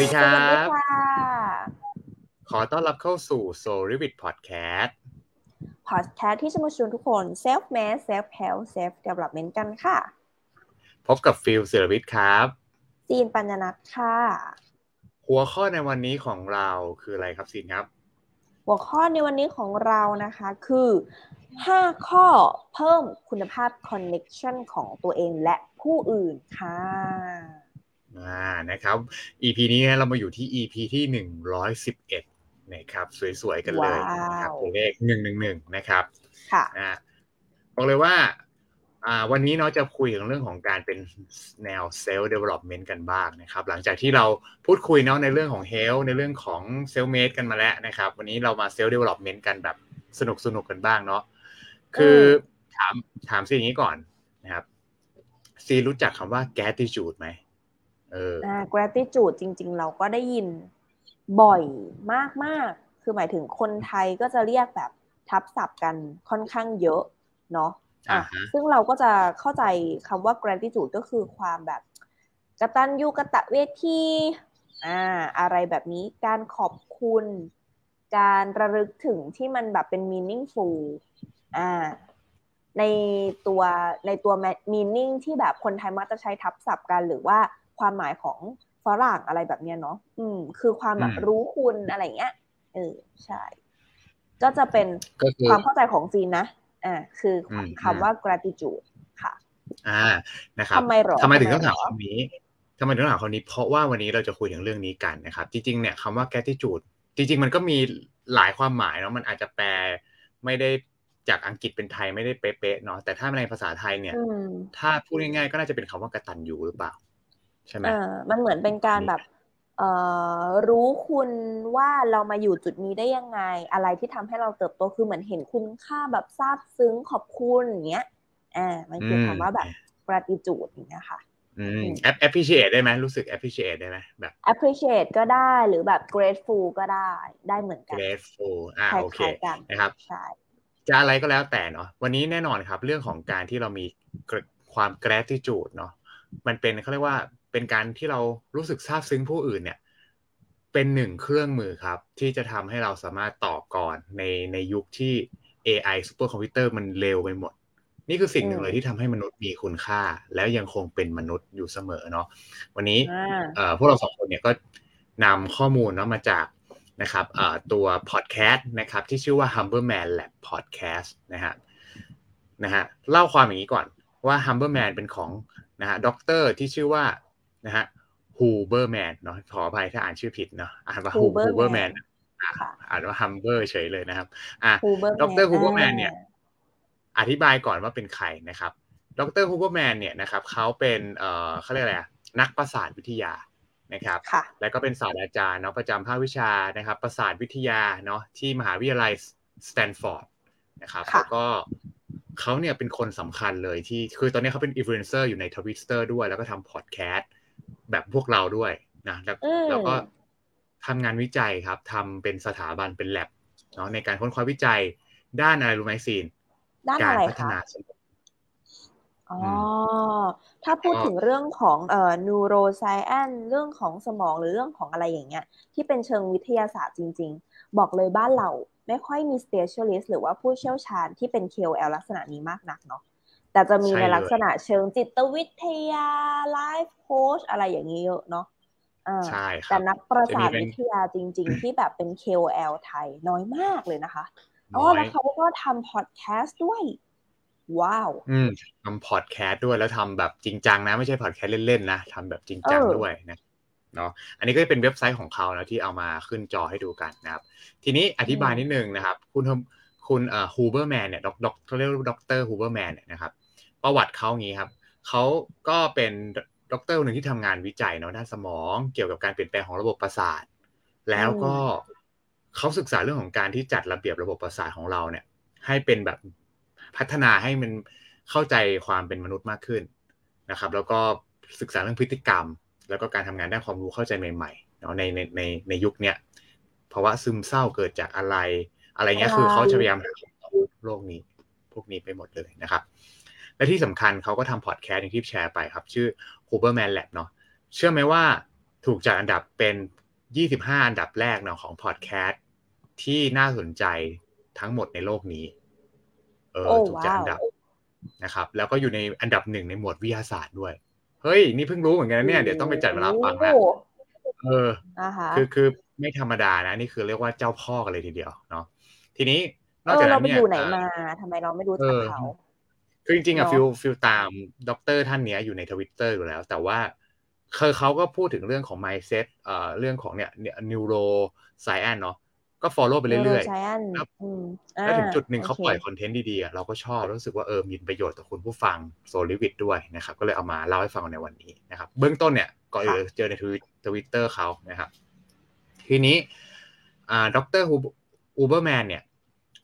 วัสดีครัสวัสดีบค่ะขอต้อนรับเข้าสู่ Soul r e v i t Podcast พอดแคสต์ที่จะมาชวนทุกคน self made self help self development กันค่ะ พบกับฟิลศิลวิทย์ครับ ซีนปัญญนัทค่ะ หัวข้อในวันนี้ของเราคืออะไรครับสินครับ หัวข้อในวันนี้ของเรานะคะคือ 5 ข้อเพิ่มคุณภาพ connection ของตัวเองและผู้อื่นค่ะอ่า นะครับ EP นี้เรามาอยู่ที่ EP ที่ 111 นะครับ สวยๆ กันเลยนะครับว้าวตัวเลข 111 นะครับค่ะอ่าบอกเลยว่าอ่าวันนี้เนาะจะคุยถึงเรื่องของการเป็นแนว self development กันบ้างนะครับ หลังจากที่เราพูดคุยเนาะในเรื่องของ health ในเรื่องของ self made กันมาแล้วนะครับ วันนี้เรามา self development กันแบบสนุกสนุกๆกันบ้างเนาะคือถามถามซีอย่างนี้ก่อนนะครับ ซีรู้จักคำว่า gratitude ไหม เอออ่า gratitude จริง ๆ เราก็ได้ยินบ่อยมากๆ คือหมายถึงคนไทยก็จะเรียกแบบทับศัพท์กันค่อนข้างเยอะเนาะอ่าอะฮะซึ่งเราก็จะเข้าใจคำว่า gratitude ก็คือความแบบกตัญญูกตเวทีอ่าอะไรแบบนี้การขอบคุณ การระลึกถึงที่มันแบบเป็น meaningful อ่าในตัวในตัว meaning ที่แบบคนไทยมักจะใช้ทับศัพท์กันหรือว่า ความหมายของฝรั่งอะไรแบบเนี้ยเนาะอืม คือความแบบอืมรู้คุณอะไรเงี้ยเออใช่ ก็จะเป็นก็คือความเข้าใจของจีนนะอ่าคืออมคำว่า gratitude ค่ะ อ่านะครับทำไมหรอทำไมถึงต้องทำไมหรถามอคำนี้ทำไมถึงต้องถามคำนี้ เพราะว่าวันนี้เราจะคุยถึงเรื่องนี้กันนะครับ จริงๆเนี่ยคำว่า gratitude จริง ๆ มันก็มีหลายความหมายเนาะมันอาจจะแปลไม่ได้จากอังกฤษเป็นไทยไม่ได้เป๊ะๆเนาะแต่ถ้าในภาษาไทยเนี่ยอืมถ้าพูดง่ายๆก็น่าจะเป็นคำว่ากตัญญูหรือเปล่า ใช่ไหมเออมันเหมือนเป็นการแบบเอ่อรู้คุณว่าเรามาอยู่จุดนี้ได้ยังไง อะไรที่ทำให้เราเติบโตคือเหมือนเห็นคุณค่าแบบซาบซึ้งขอบคุณอย่างเงี้ยอ่ามันคือมคำว่าแบบ gratitude อย่างเงี้ยค่ะอือืมมแอป appreciate ได้ไหมรู้สึก appreciate ได้ไหมแบบ appreciate ก็ได้หรือแบบ grateful ก็ได้ได้เหมือนกัน grateful อ่าคล้โอเคายๆกันนะครับใช่จะอะไรก็แล้วแต่เนาะวันนี้แน่นอนครับ เรื่องของการที่เรามีความ gratitude เนาะมันเป็นเขาเรียกว่า เป็นการที่เรารู้สึกซาบซึ้งผู้อื่นเนี่ย เป็นหนึ่งเครื่องมือครับ ที่จะทำให้เราสามารถต่อกรในในยุคที่ AI ซูเปอร์คอมพิวเตอร์มันเร็วไปหมด นี่คือสิ่งหนึ่งเลยที่ทำให้มนุษย์มีคุณค่า แล้วยังคงเป็นมนุษย์อยู่เสมอเนาะวันนี้อ่าเอ่อพวกเราสองคนเนี่ยก็นำข้อมูลเนาะมาจากนะครับเอ่อตัวพอดแคสต์นะครับที่ชื่อว่า Huberman Lab Podcast นะฮะนะฮะเล่าความอย่างนี้ก่อนว่า Huberman เป็นของนะฮะด็อกเตอร์ที่ชื่อว่า นะฮะ Huberman เนาะขออภัยถ้าอ่านชื่อผิดเนาะอ่านว่า Huberman Huberman อะค่ะอ่านว่า Humber เฉยเลยนะครับ อะ Huberman ดร Huberman เนี่ยอธิบายก่อนว่าเป็นใครนะครับ ดรฮูเบอร์แมนเนี่ยนะครับเขาเป็นเอ่อเขาเรียกอะไรอะนักประสาทวิทยานะครับค่ะแล้วก็เป็นศาสตราจารย์เนาะประจำภาควิชานะครับ ประสาทวิทยาเนาะที่มหาวิทยาลัยสแตนฟอร์ดนะครับค่ะแล้วก็เขาเนี่ยเป็นคนสำคัญเลยที่คือตอนนี้เขาเป็นอินฟลูเอนเซอร์อยู่ในทวิตเตอร์ด้วย แล้วก็ทำพอดแคสต์ แบบพวกเราด้วยนะแล้วอืมแล้วก็ทำงานวิจัยครับทำเป็นสถาบันเป็นแล็บเนาะในการค้นคว้าวิจัยด้านอะไรรู้ไหมซีนด้านกาอะรไรพัฒคะนาสมองอ๋ออืถ้าพูดก็ถึงเรื่องของเอ่อ neuroscience เรื่องของสมองหรือเรื่องของอะไรอย่างเงี้ย ที่เป็นเชิงวิทยาศาสตร์จริง ๆ บอกเลยบ้านเราไม่ค่อยมี specialist หรือว่าผู้เชี่ยวชาญที่เป็น KOL ลักษณะนี้มากนักเนาะ แต่จะมีใช่ในเลยลักษณะเชิงจิตวิทยา life coach อะไรอย่างนี้เยอะเนาะอ่าใช่ครัแต่บนักประสาทจะมีเป็นวิทยาจริง ๆ ที่แบบเป็น KOL ไทยน้อยมากเลยนะคะอ๋น้ออยแล้วเขาก็ทำพอดแคสต์ด้วย ว้าว อืมทำพอดแคสต์ด้วยแล้วทำแบบจริงจังนะ ไม่ใช่พอดแคสต์เล่นๆนะทำแบบจริงจังเออด้วยนะเนาะอันนี้ก็จะเป็นเว็บไซต์ของเขานะที่เอามาขึ้นจอให้ดูกันนะครับ ทีนี้อธิบายนิดนึงนะครับ คุณ คุณเอ่อฮูเบอร์แมนเนี่ยด็อกด็อกเขาเรียกว่าด็อกเตอร์ฮูเบอร์แมนเนี่ยนะครับประวัติเขางี้ครับเขาก็เป็นด็อกเตอร์คนหนึ่งที่ทำงานวิจัยเนาะด้านสมองเกี่ยวกับการเปลี่ยนแปลงของระบบประสาท แล้วก็เขาศึกษาเรื่องของการที่จัดระเบียบระบบประสาทของเราเนี่ย ให้เป็นแบบพัฒนาให้มันเข้าใจความเป็นมนุษย์มากขึ้นนะครับ แล้วก็ศึกษาเรื่องพฤติกรรม แล้วก็การทำงานด้านความรู้เข้าใจใหม่ๆเนาะในในในในยุคเนี้ยภาวะซึมเศร้าเกิดจากอะไร อะไรเงี้ยคือเขาจะพยายามหาคำตอบโลกนี้ พวกนี้ไปหมดเลยนะครับ และที่สำคัญเขาก็ทำพอดแคสต์อย่างที่แชร์ไปครับ ชื่อ Huberman Lab เนาะเชื่อไหมว่าถูกจัดอันดับเป็น 25 อันดับแรกเนาะของพอดแคสต์ที่น่าสนใจทั้งหมดในโลกนี้ เออโอ้ถูกจัดว้าวอันดับนะครับ แล้วก็อยู่ในอันดับหนึ่งในหมวดวิทยาศาสตร์ด้วย เฮ้ย นี่เพิ่งรู้เหมือนกันนะเนี่ย เดี๋ยวต้องไปจัดเวลาฟังแล้วโอ้เออนะคะคือคือไม่ธรรมดานะ นี่คือเรียกว่าเจ้าพ่อกันเลยทีเดียวเนาะ ทีนี้นเออกอจากเรานั้นไปเนี่ยอยู่ไหนเอ่อมาทำไมเราไม่รู้จักเออเขาคือจริงๆอะเนอะฟิลฟิลตามด็อกเตอร์ท่านเนี้ยอยู่ในทวิตเตอร์อยู่แล้ว แต่ว่าคือเขาก็พูดถึงเรื่องของ mindset เอ่อเรื่องของเนี่ยเนี่ย neuroscience เนาะก็ follow ไปเรื่อยใช่อันครับอืมๆแล้วถึงจุดหนึ่งโเขาปล่อยคอนเทนต์ดีๆอะเราก็ชอบรู้สึกว่าเออมีประโยชน์ต่อคุณผู้ฟังโซลิวิดด้วยนะครับ ก็เลยเอามาเล่าให้ฟังในวันนี้นะครับ เบื้องต้นเนี่ยก็เออเจอในทวิตเตอร์เขานะครับ ทีนี้อ่าด็อกเตอร์ฮูเบอร์แมนเนี่ย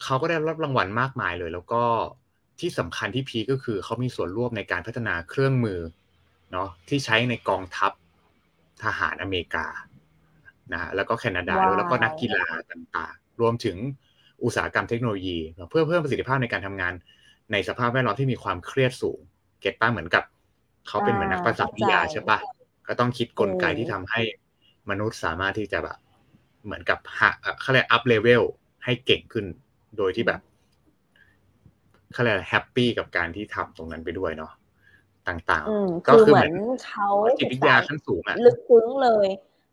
เขาก็ได้รับรางวัลมากมายเลย แล้วก็ที่สำคัญที่พีคก็คือเขามีส่วนร่วมในการพัฒนาเครื่องมือเนาะที่ใช้ในกองทัพทหารอเมริกานะฮะแล้วก็แคนาดาด้วยว้าวแล้วก็นักกีฬาต่างๆ รวมถึงอุตสาหกรรมเทคโนโลยี เพื่อเพิ่มประสิทธิภาพในการทำงาน ในสภาพแวดล้อมที่มีความเครียดสูง get ป่ะเหมือนกับ เขาเป็นเหมือนนักประสาทวิทยาใช่ปะก็ต้องคิดกลไกที่ทำให้มนุษย์สามารถที่จะแบบเหมือนกับหาเอ่อเขาเรียก up level ให้เก่งขึ้น โดยที่แบบเขาเรียกแฮปปี้กับการที่ทำตรงนั้นไปด้วยเนาะต่างอืมๆก็คือคือเหเหมืมืออนนเขาจิตวิทยาขั้นสูงอะลึกซึ้งเลย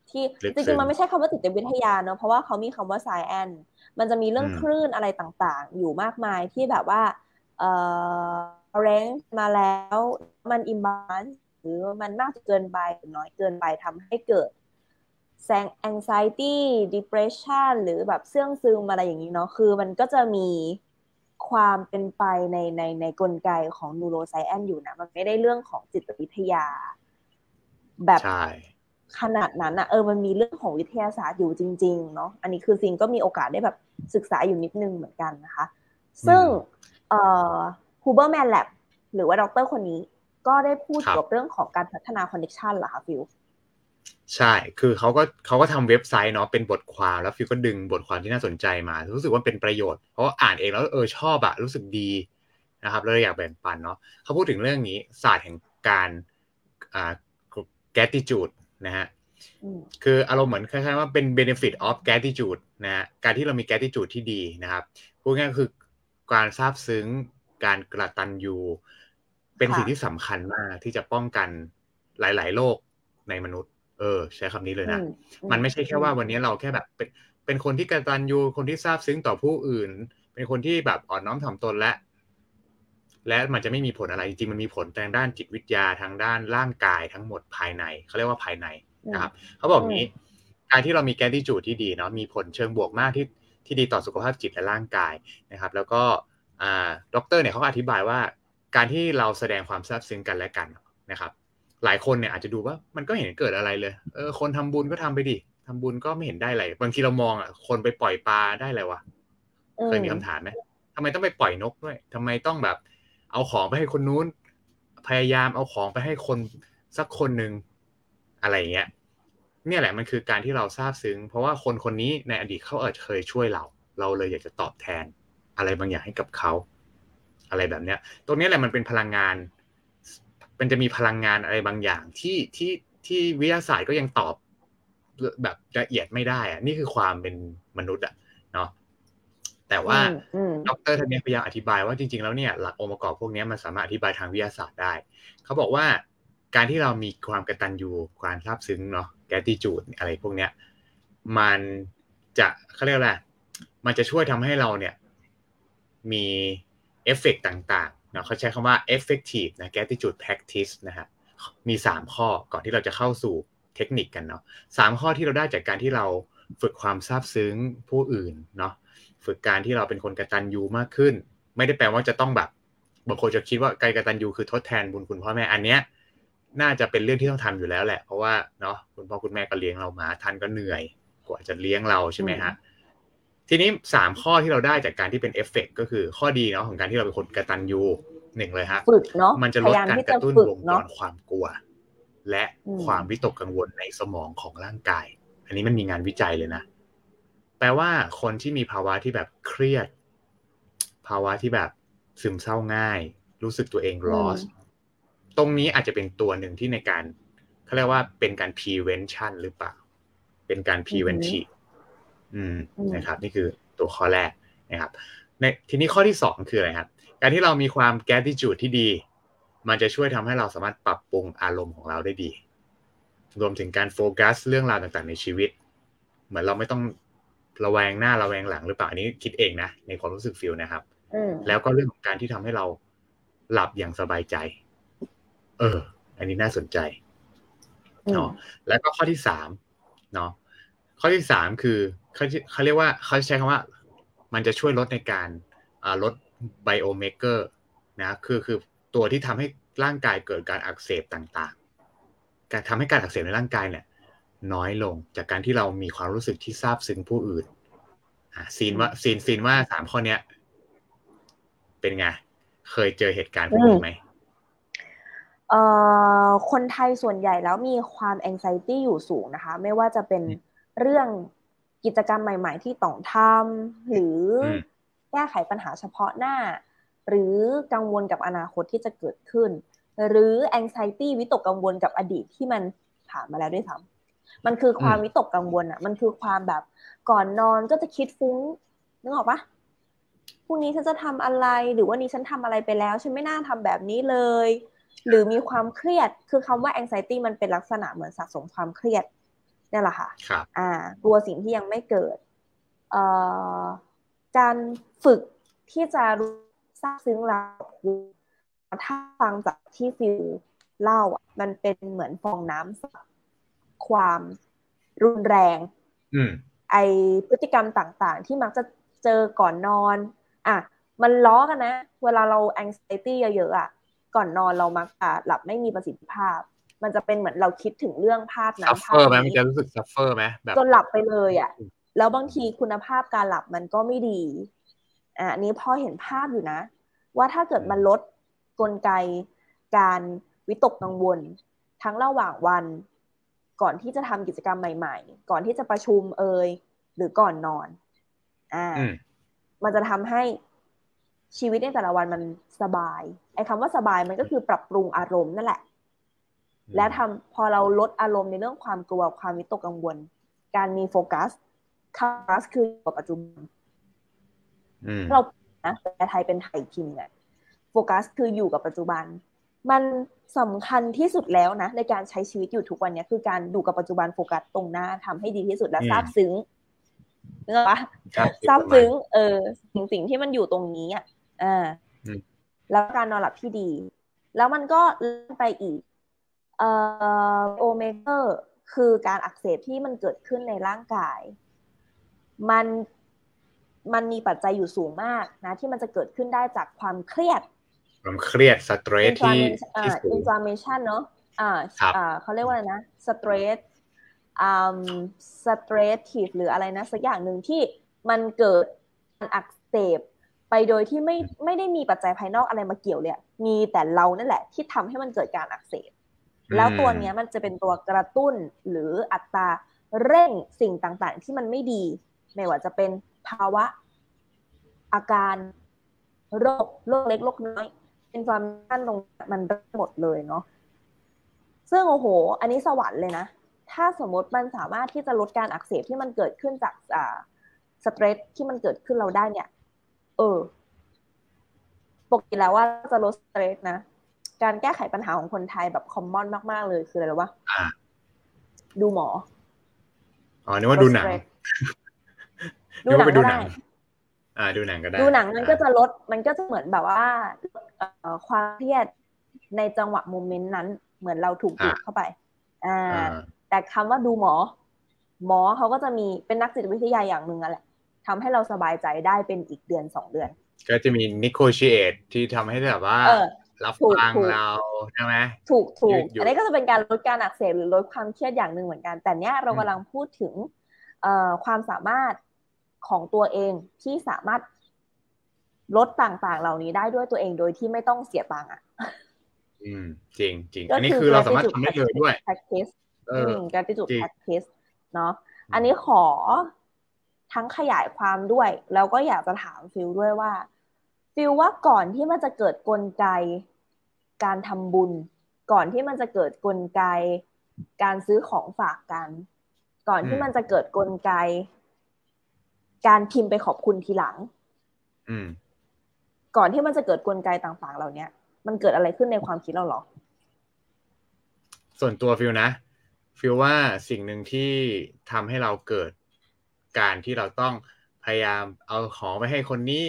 ที่ลึกจซึ้ริงงๆมันไม่ใช่คำว่าจิตวิทยาเนอะเพราะว่าเขามีคำว่า science มันจะมีเรื่องอืมคลื่นอะไรต่างๆ อยู่มากมายที่แบบว่าเอ่อ range มาแล้วมัน imbalance หรือมันมากเกินไปหรือน้อยเกินไปทำให้เกิด แซง anxiety depression หรือแบบเสื่องซึมอะไรอย่างนี้เนาะคือมันก็จะมีความเป็นไปในในในกลไกของ neuroscience อยู่นะ มันไม่ได้เรื่องของจิตวิทยา แบบใช่ขนาดนั้นอะเออมันมีเรื่องของวิทยาศาสตร์อยู่จริง ๆ เนาะอันนี้คือซิงก็มีโอกาสได้แบบศึกษาอยู่นิดนึงเหมือนกันนะคะ ซึ่งเอ่อ Huberman Lab หรือว่าด็อกเตอร์คนนี้ ก็ได้พูดครับเกี่ยวกับเรื่องของการพัฒนาคอนเน c ชันเหรอคะฟิล ใช่ คือเขาก็เขาก็ทำเว็บไซต์เนาะเป็นบทความแล้วฟิลก็ดึงบทความที่น่าสนใจมา รู้สึกว่าเป็นประโยชน์ เพราะว่าอ่านเองแล้วเออชอบอะรู้สึกดีนะครับเลยอยากแบ่งปันเนาะเขาพูดถึงเรื่องนี้ศาสตร์แห่งการอ่า gratitude นะฮะอืมคืออารมณ์เหมือนคล้ายๆว่าเป็น benefit of gratitude นะฮะการที่เรามี gratitude ที่ดีนะครับพูดง่ายๆคือการซาบซึ้งการกระตันยูเป็นค่ะสิ่งที่สำคัญมากที่จะป้องกันหลาย ๆ โรคในมนุษย์ เออ ใช้คำนี้เลยนะอืมันไม่ใช่แค่ว่าวันนี้เราแค่แบบเป็นเป็นคนที่กตัญญูคนที่ซาบซึ้งต่อผู้อื่น เป็นคนที่แบบอ่อนน้อมถ่อมตนและ และมันจะไม่มีผลอะไรจริงๆมันมีผลทางด้านจิตวิทยาทางด้านร่างกายทั้งหมดภายในเขาเรียกว่าภายในนะครับเขาบอกอย่างนี้ การที่เรามีแกนที่จูดที่ดีเนาะมีผลเชิงบวกมากที่ที่ดีต่อสุขภาพจิตและร่างกายนะครับ แล้วก็อ่าด็อกเตอร์เนี่ยเขาก็อธิบายว่า การที่เราแสดงความซาบซึ้งกันและกันนะครับ หลายคนเนี่ยอาจจะดูว่ามันก็เห็นเกิดอะไรเลยเออคนทำบุญก็ทำไปดิทำบุญก็ไม่เห็นได้อะไรบางทีเรามองอะคนไปปล่อยปลาได้อะไรวะเคยมีคำถามไหมทำไมต้องไปปล่อยนกด้วยทำไมต้องแบบ เอาของไปให้คนนู้น พยายามเอาของไปให้คนสักคนหนึ่งอะไรอย่างเงี้ยเนี่ยแหละมันคือการที่เราซาบซึ้ง เพราะว่าคนคนนี้ในอดีตเขาอาจจะเคยช่วยเรา เราเลยอยากจะตอบแทน อะไรบางอย่างให้กับเขา อะไรแบบเนี้ย ตรงนี้แหละมันเป็นพลังงาน มันจะมีพลังงานอะไรบางอย่างที่ที่ที่วิทยาศาสตร์ก็ยังตอบแบบละเอียดไม่ได้อะนี่คือความเป็นมนุษย์อะเนาะแต่ว่าอืมอืมดรท่านเนี้พยายามอธิบายว่าจริง ๆ แล้วเนี่ยหลักองค์ประกอบพวกนี้มันสามารถอธิบายทางวิทยาศาสตร์ได้ เขาบอกว่าการที่เรามีความกตัญญูความซาบซึ้งเนาะแกติจูดอะไรพวกเนี้ยมันจะเขาเรียกอะไรมันจะช่วยทำให้เราเนี่ย มีเอฟเฟกต่างๆเนาะเขาใช้คำว่า effective นะ gratitude practice นะฮะมีสามข้อก่อนที่เราจะเข้าสู่เทคนิคกันเนาะสามข้อที่เราได้จากการที่เราฝึกความซาบซึ้งผู้อื่นเนาะฝึกการที่เราเป็นคนกระตัญญูมากขึ้น ไม่ได้แปลว่าจะต้องแบบบางคนจะคิดว่าการกตัญญูคือทดแทนบุญคุณพ่อแม่อันเนี้ยน่าจะเป็นเรื่องที่ต้องทำอยู่แล้วแหละ เพราะว่าเนาะคุณพ่อคุณแม่ก็เลี้ยงเรามาท่านก็เหนื่อยกว่าจะเลี้ยงเราใช่ไหมฮะ ทีนี้สามข้อที่เราได้จากการที่เป็นเอฟเฟกก็คือข้อดีเนาะของการที่เราเป็นคนกตัญญูหนึ่งเลยฮะฝึกเนาะมันจะพลดยายามการที่กจะระตุ้นฝึกวงจเนาะรความกลัว และอืมความวิตกกังวลในสมองของร่างกาย อันนี้มันมีงานวิจัยเลยนะ แปลว่าคนที่มีภาวะที่แบบเครียด ภาวะที่แบบซึมเศร้าง่าย รู้สึกตัวเอง lost ตรงนี้อาจจะเป็นตัวหนึ่งที่ในการขเขาเรียกว่าเป็นการ prevention หรือเปล่า เป็นการ preventive อืมนะครับ นี่คือตัวข้อแรกนะครับ ในทีนี้ข้อที่สองคืออะไรครับ การที่เรามีความ gratitude ที่ดี มันจะช่วยทำให้เราสามารถปรับปรุงอารมณ์ของเราได้ดี รวมถึงการโฟกัสเรื่องราวต่างๆ ในชีวิต เหมือนเราไม่ต้องระแวงหน้าระแวงหลังหรือเปล่าอันนี้คิดเองนะในความรู้สึกฟิลนะครับแล้วก็เรื่องของการที่ทำให้เราหลับอย่างสบายใจ เออ อันนี้น่าสนใจเนาะแล้วก็ข้อที่สามเนาะข้อที่สามคือ เขาเขาเรียกว่าเขาใช้คำว่า มันจะช่วยลดในการลด biomarker นะคือคือตัวที่ทำให้ร่างกายเกิดการอักเสบต่างๆ การทำให้การอักเสบในร่างกายเนี่ย น้อยลงจากการที่เรามีความรู้สึกที่ซาบซึ้งผู้อื่นอ่าซีนว่าซีนซีนว่าสามข้อเนี้ย เป็นไง เคยเจอเหตุการณ์พวกนี้ไหมเอ่อคนไทยส่วนใหญ่แล้วมีความแองไซตี้อยู่สูงนะคะ ไม่ว่าจะเป็นเรื่อง กิจกรรมใหม่ ๆ ที่ต้องทำหรือแก้ไขปัญหาเฉพาะหน้า หรือกังวลกับอนาคตที่จะเกิดขึ้น หรือแองไซตี้วิตกกังวลกับอดีตที่มันผ่านมาแล้วด้วยซ้ำมันคือความวิตกกังวลอะมันคือความแบบก่อนนอนก็จะคิดฟุ้งนึกออกปะพรุ่งนี้ฉันจะทำอะไรหรือว่านี้ฉันทำอะไรไปแล้ว ฉันไม่น่าทำแบบนี้เลย หรือมีความเครียดคือคำว่า anxiety มันเป็นลักษณะเหมือนสะสมความเครียด นี่แหละค่ะครับอ่ากลัวสิ่งที่ยังไม่เกิดเอ่อการฝึกที่จะรู้ทราบซึ้งเราถ้าฟังจากที่ฟิลเล่าอะมันเป็นเหมือนฟองน้ำความรุนแรงอืมไอพฤติกรรมต่างๆ ที่มักจะเจอก่อนนอน อะ มันล้อกันนะ เวลาเรา anxiety เยอะๆอะ ก่อนนอนเรามักจะหลับไม่มีประสิทธิภาพ มันจะเป็นเหมือนเราคิดถึงเรื่องภาพนั้นภาพนี้ไหมมันจะรู้สึกซัฟเฟอร์ไหมแบบจนหลับไปเลยอะแล้วบางทีคุณภาพการหลับมันก็ไม่ดีอะนี้พอเห็นภาพอยู่นะ ว่าถ้าเกิดมันลดกลไกการวิตกกังวล ทั้งระหว่างวัน ก่อนที่จะทำกิจกรรมใหม่ ๆ ก่อนที่จะประชุมเอ่ยหรือก่อนนอนอ่ามันจะทำให้ชีวิตในแต่ละวันมันสบายไอ้คำว่าสบายมันก็คือปรับปรุงอารมณ์นั่นแหละ และทำพอเราลดอารมณ์ในเรื่องความกลัวความวิตกกังวล การมีโฟกัสโฟกัสคือกับปัจจุบันเรานะแต่ไทยเป็นไทยพิมพ์เนี่ยโฟกัสคืออยู่กับปัจจุบัน มันสำคัญที่สุดแล้วนะ ในการใช้ชีวิตอยู่ทุกวันนี้คือการดูกับปัจจุบันโฟกัสตรงหน้าทำให้ดีที่สุดและซาบซึ้งนึกออกปะซาบซึ้ง เออ สิ่งสิ่งที่มันอยู่ตรงนี้อะอ่าแล้วการนอนหลับที่ดี แล้วมันก็เลื่อนไปอีก เอ่อโอเมเกอร์คือการอักเสบที่มันเกิดขึ้นในร่างกาย มันมันมีปัจจัยอยู่สูงมากนะที่มันจะเกิดขึ้นได้จากความเครียด ความเครียด stress ที่ที่สูง inflammation เนาะอ่าอ่าเขาเรียกว่าอะไรนะ stressอ่าสเตรสทีฟหรืออะไรนะสักอย่างหนึ่งที่มันเกิดการอักเสบไปโดยที่ไม่ไม่ได้มีปัจจัยภายนอกอะไรมาเกี่ยวเลยมีแต่เรานั่นแหละที่ทำให้มันเกิดการอักเสบ แล้วตัวนี้มันจะเป็นตัวกระตุ้นหรืออัตราเร่งสิ่งต่างๆ ที่มันไม่ดี ไม่ว่าจะเป็นภาวะอาการโรคโรคเล็กโรคน้อยเป็นความตั้นตรงมันหมดเลยเนาะซึ่งโอ้โห อันนี้สวรรค์เลยนะ ถ้าสมมติมันสามารถที่จะลดการอักเสบที่มันเกิดขึ้นจากอ่าสเตรสที่มันเกิดขึ้นเราได้เนี่ย เออ ปกติแล้วว่าจะลดสเตรสนะ การแก้ไขปัญหาของคนไทยแบบคอมมอนมากๆเลยคืออะไรรู้ปะดูหมอ อ๋อนึกว่าดูหนัง ดูหนังก็ได้ อ่า ดูหนังก็ได้ ดูหนังมันก็จะลด มันก็จะเหมือนแบบว่าความเครียดในจังหวะโมเมนต์นั้น เหมือนเราถูกดูดเข้าไป อ่า แต่คำว่าดูหมอ หมอเขาก็จะมีเป็นนักจิตวิทยาอย่างหนึ่งอะแหละทำให้เราสบายใจได้เป็นอีกเดือนสองเดือน ก็จะมีนิโคชิเอตที่ทำให้แบบว่า รับฟังเราใช่ไหมถูกถูกอันนี้ก็จะเป็นการลดการอักเสบหรือลดความเครียดอย่างหนึ่งเหมือนกัน แต่เนี้ยเรากำลังพูดถึงความสามารถของตัวเองที่สามารถลดต่างๆ เหล่านี้ได้ด้วยตัวเองโดยที่ไม่ต้องเสียตังค์อะอืมจริงจริงอันนี้คือเราสามารถทำได้เลยด้วย practice การที่จุด practice เนาะอันนี้ขอทั้งขยายความด้วย แล้วก็อยากจะถามฟิลด้วยว่า ฟิลว่าก่อนที่มันจะเกิดกลไก การทำบุญ ก่อนที่มันจะเกิดกลไก การซื้อของฝากกัน ก่อนที่อืมมันจะเกิดกลไก การพิมพ์ไปขอบคุณทีหลัง อืมก่อนที่มันจะเกิดกลไกต่างๆ เหล่าเนี้ย มันเกิดอะไรขึ้นในความคิดเราเหรอ ส่วนตัวฟิลนะฟิลว่าสิ่งหนึ่งที่ทำให้เราเกิดการที่เราต้องพยายามเอาของไปให้คนนี้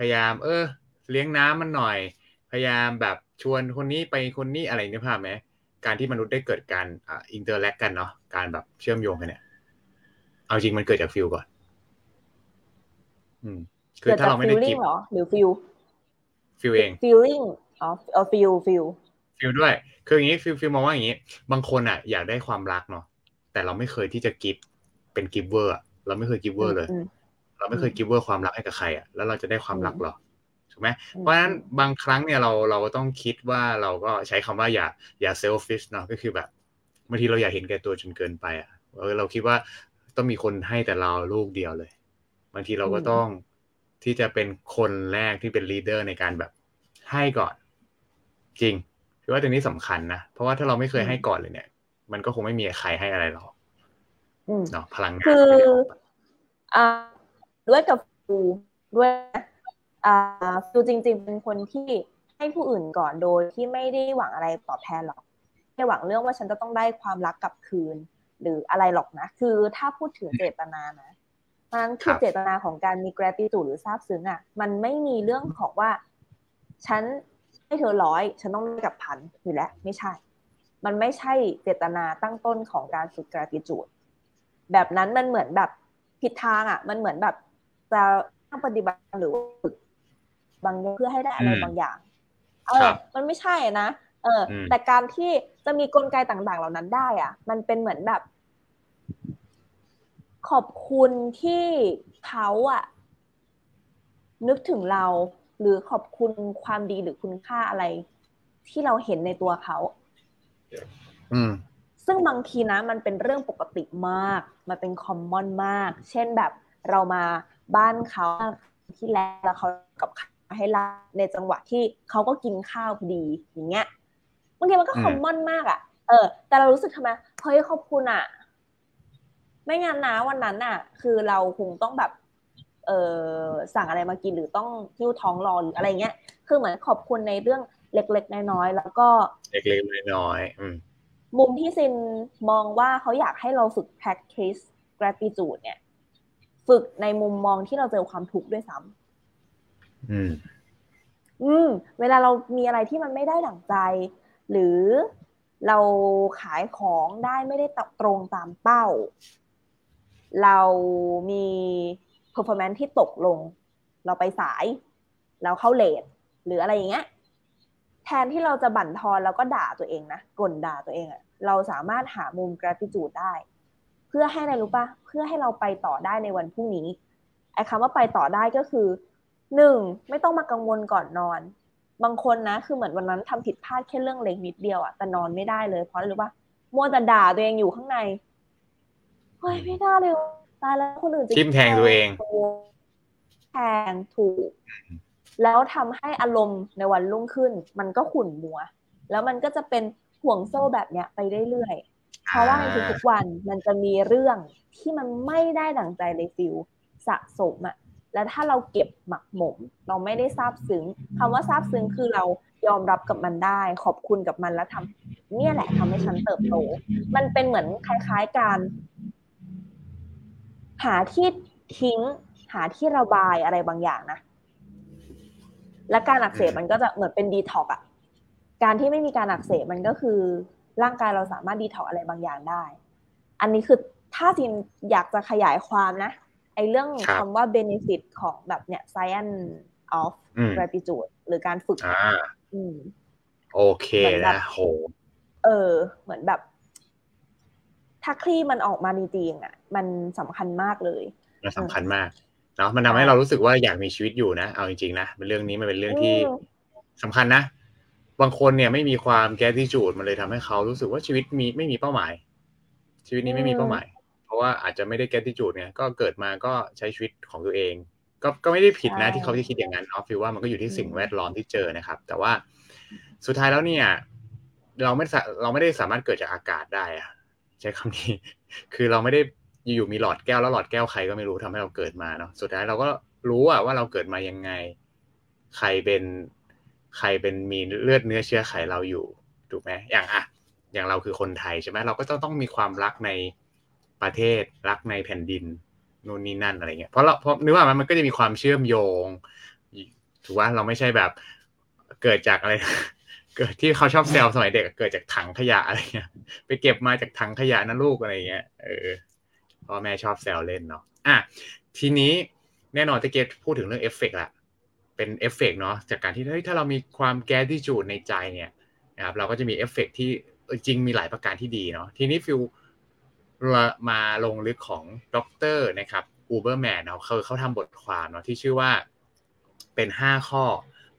พยายาม เออ เลี้ยงน้ำมันหน่อย พยายามแบบชวนคนนี้ไปคนนี้อะไรเนี่ยภาพไหมการที่มนุษย์ได้เกิดการอ่า interact กันเนาะการแบบเชื่อมโยงกันเนี่ย เอาจริงมันเกิดจาก feel ก่อน อืม คือเกิดถ้าจากเราไม่ได้ feeling give เหรอหรือ feel ฟิลเอง feeling อ๋อเออ feel feel ฟิลด้วย คืออย่างนี้ฟิลฟิลมองว่าอย่างนี้ บางคนอะ อยากได้ความรักเนาะแต่เราไม่เคยที่จะ give เป็น giver เราไม่เคย giver เลยอืม เราไม่เคย giver ความรักให้กับใครอะแล้วเราจะได้ความรักอืมเหรอถูกไหมอืมเพราะฉะนั้นบางครั้งเนี่ยเราเราก็ต้องคิดว่าเราก็ใช้คำว่าอย่าอย่า selfish เนาะก็คือแบบบางทีเราอยากเห็นแก่ตัวจนเกินไปอะเออเราคิดว่าต้องมีคนให้แต่เราลูกเดียวเลยบางทีเราก็ต้องที่จะเป็นคนแรกที่เป็น leader ในการแบบให้ก่อน จริงคือว่าตรงนี้สำคัญนะเพราะว่าถ้าเราไม่เคยให้ก่อนเลยเนี่ย มันก็คงไม่มีใครให้อะไรเราอืมเนาะพลังงานคือไม่ได้ออกมาอ่า ด้วยกับฟิวด้วยอ่าฟิวจริง ๆ เป็นคนที่ให้ผู้อื่นก่อนโดยที่ไม่ได้หวังอะไรตอบแทนหรอกไม่หวังเรื่องว่าฉันจะต้องได้ความรักกลับคืน หรืออะไรหรอกนะ คือถ้าพูดถึงเจตนานะเพราะฉะนั้นคือเจตนาของการมี gratitude หรือซาบซึ้งอะ มันไม่มีเรื่องของว่า ฉันให้เธอร้อยฉันต้องได้กลับพันอยู่แล้ว ไม่ใช่ มันไม่ใช่เจตนาตั้งต้นของการฝึก gratitude แบบนั้นมันเหมือนแบบผิดทางอะ มันเหมือนแบบ จะตั้งปฏิบัติหรือว่าฝึกบางอย่างเพื่อให้ได้อะไรอืมบางอย่าง เอคอรับมันไม่ใช่อะนะ เอออมแต่การที่จะมีกลไกต่างๆ เหล่านั้นได้ อะ มันเป็นเหมือนแบบ ขอบคุณที่เขาอะ นึกถึงเรา หรือขอบคุณความดีหรือคุณค่าอะไร ที่เราเห็นในตัวเขาอืมซึ่งบางทีนะ มันเป็นเรื่องปกติมาก มันเป็นคอมมอนมาก เช่นแบบเรามา บ้านเขาที่แล้วแล้วเขากับข้าวให้เราในจังหวะที่เขาก็กินข้าวพอดีอย่างเงี้ยบางทีมันก็อืมคอมมอนมากอะ่ะ เออ แต่เรารู้สึกทำไมเฮ้ยขอบคุณอะ่ะ ไม่งั้นนะวันนั้นน่ะ คือเราคงต้องแบบ เออสั่งอะไรมากินหรือต้องหิ้วท้องรอหรืออะไรเงี้ย คือเหมือนขอบคุณในเรื่องเล็กๆน้อยๆแล้วก็ เล็กๆน้อยๆอืมมุมที่ซินมองว่าเขาอยากให้เราฝึก practice gratitude เนี่ย ฝึกในมุมมองที่เราเจอความทุกข์ด้วยซ้อืมำอืม เวลาเรามีอะไรที่มันไม่ได้ดั่งใจ หรือเราขายของได้ไม่ได้ตรงตามเป้า เรามี performance ที่ตกลง เราไปสาย เราเข้าเลทหรืออะไรอย่างเงี้ย แทนที่เราจะบั่นทอนแล้วก็ด่าตัวเองนะกล่นด่าตัวเองอะเราสามารถหามุม gratitude ได้ เพื่อให้อะไรรู้ปะเพื่อให้เราไปต่อได้ในวันพรุ่งนี้ไอ้คำว่าไปต่อได้ก็คือหนึ่งไม่ต้องมากังวลก่อนนอน บางคนนะ คือเหมือนวันนั้นทำผิดพลาดแค่เรื่องเล็กนิดเดียวอะแต่นอนไม่ได้เลย เพราะอะไรรู้ปะมัวแต่ด่าตัวเองอยู่ข้างในเฮ้ยไม่ได้เลยตายแล้วคนอื่นจะทิ่มแทงตัวเองแทงถูก แล้วทำให้อารมณ์ในวันรุ่งขึ้น มันก็ขุ่นมัว แล้วมันก็จะเป็นห่วงโซ่แบบเนี้ยไปเรื่อยๆ เพราะว่าในทุกๆวันมันจะมีเรื่องที่มันไม่ได้ดั่งใจเลยฟิลสะสมอะแล้วถ้าเราเก็บหมักหมม เราไม่ได้ซาบซึ้งคำว่าซาบซึ้งคือเรายอมรับกับมันได้ ขอบคุณกับมันแล้วทำเนี่ยแหละทำให้ฉันเติบโต มันเป็นเหมือนคล้ายๆการ หาที่ทิ้ง หาที่ระบายอะไรบางอย่างนะและการอักเสบมันก็จะเหมือนเป็นดีท็อกอะการที่ไม่มีการอักเสบมันก็คือ ร่างกายเราสามารถดีท็อกอะไรบางอย่างได้ อันนี้คือถ้าจินอยากจะขยายความนะ ไอ้เรื่องครับคำว่า benefit ของแบบเนี่ย science of อืม gratitude หรือการฝึกอ่าอืมโอเคเหมือนแบนะบโหเออ เหมือนแบบ ถ้าคลี่มันออกมาจริงๆอะ มันสำคัญมากเลยมันสำคัญมากเนาะมันทำให้เรารู้สึกว่าอยากมีชีวิตอยู่นะ เอาจริงๆนะเป็นเรื่องนี้มันเป็นเรื่องที่อืมสำคัญนะ บางคนเนี่ยไม่มีความแกที่จูดมันเลยทำให้เขารู้สึกว่าชีวิตมีไม่มีเป้าหมาย ชีวิตนี้ไม่มีเป้าหมาย เพราะว่าอาจจะไม่ได้แกที่จูดเนี่ยก็เกิดมาก็ใช้ชีวิตของตัวเอง ก็ก็ไม่ได้ผิดนะใช่ที่เขาจะคิดอย่างนั้นเนาะฟิลว่ามันก็อยู่ที่สิ่งอืมแวดล้อมที่เจอนะครับ แต่ว่าสุดท้ายแล้วเนี่ย เราไม่เราไม่ได้สามารถเกิดจากอากาศได้อะใช้คำนี้คือเราไม่ได้อยู่ๆมีหลอดแก้วแล้วหลอดแก้วใครก็ไม่รู้ทำให้เราเกิดมาเนาะสุดท้ายเราก็รู้อะว่าเราเกิดมายังไง ใครเป็น ใครเป็นมีเลือดเนื้อเชื้อไขเราอยู่ถูกไหมอย่างอะอย่างเราคือคนไทยใช่ไหมเราก็ต้องต้องมีความรักในประเทศรักในแผ่นดินนู่นนี่นั่นอะไรเงี้ยเพราะเราเพราะนึกว่ามันมันก็จะมีความเชื่อมโยงถูกว่าเราไม่ใช่แบบเกิดจากอะไร เกิดที่เขาชอบแซวสมัยเด็กเกิดจากถังขยะอะไรเงี้ย ไปเก็บมาจากถังขยะนะลูกอะไรเงี้ยเออพ่อแม่ชอบแซวเล่นเนาะอะทีนี้แน่นอนตะกี้พูดถึงเรื่องเอฟเฟกต์ละ เป็นเอฟเฟกต์เนาะจากการที่เฮ้ยถ้าเรามีความแกสที่จูดในใจเนี่ยนะครับเราก็จะมีเอฟเฟกต์ที่จริงมีหลายประการที่ดีเนาะทีนี้ฟิลมาลงลึกของด็อกเตอร์นะครับ Huberman เนาะเขาเขาทำบทความเนาะที่ชื่อว่าเป็น 5 ข้อ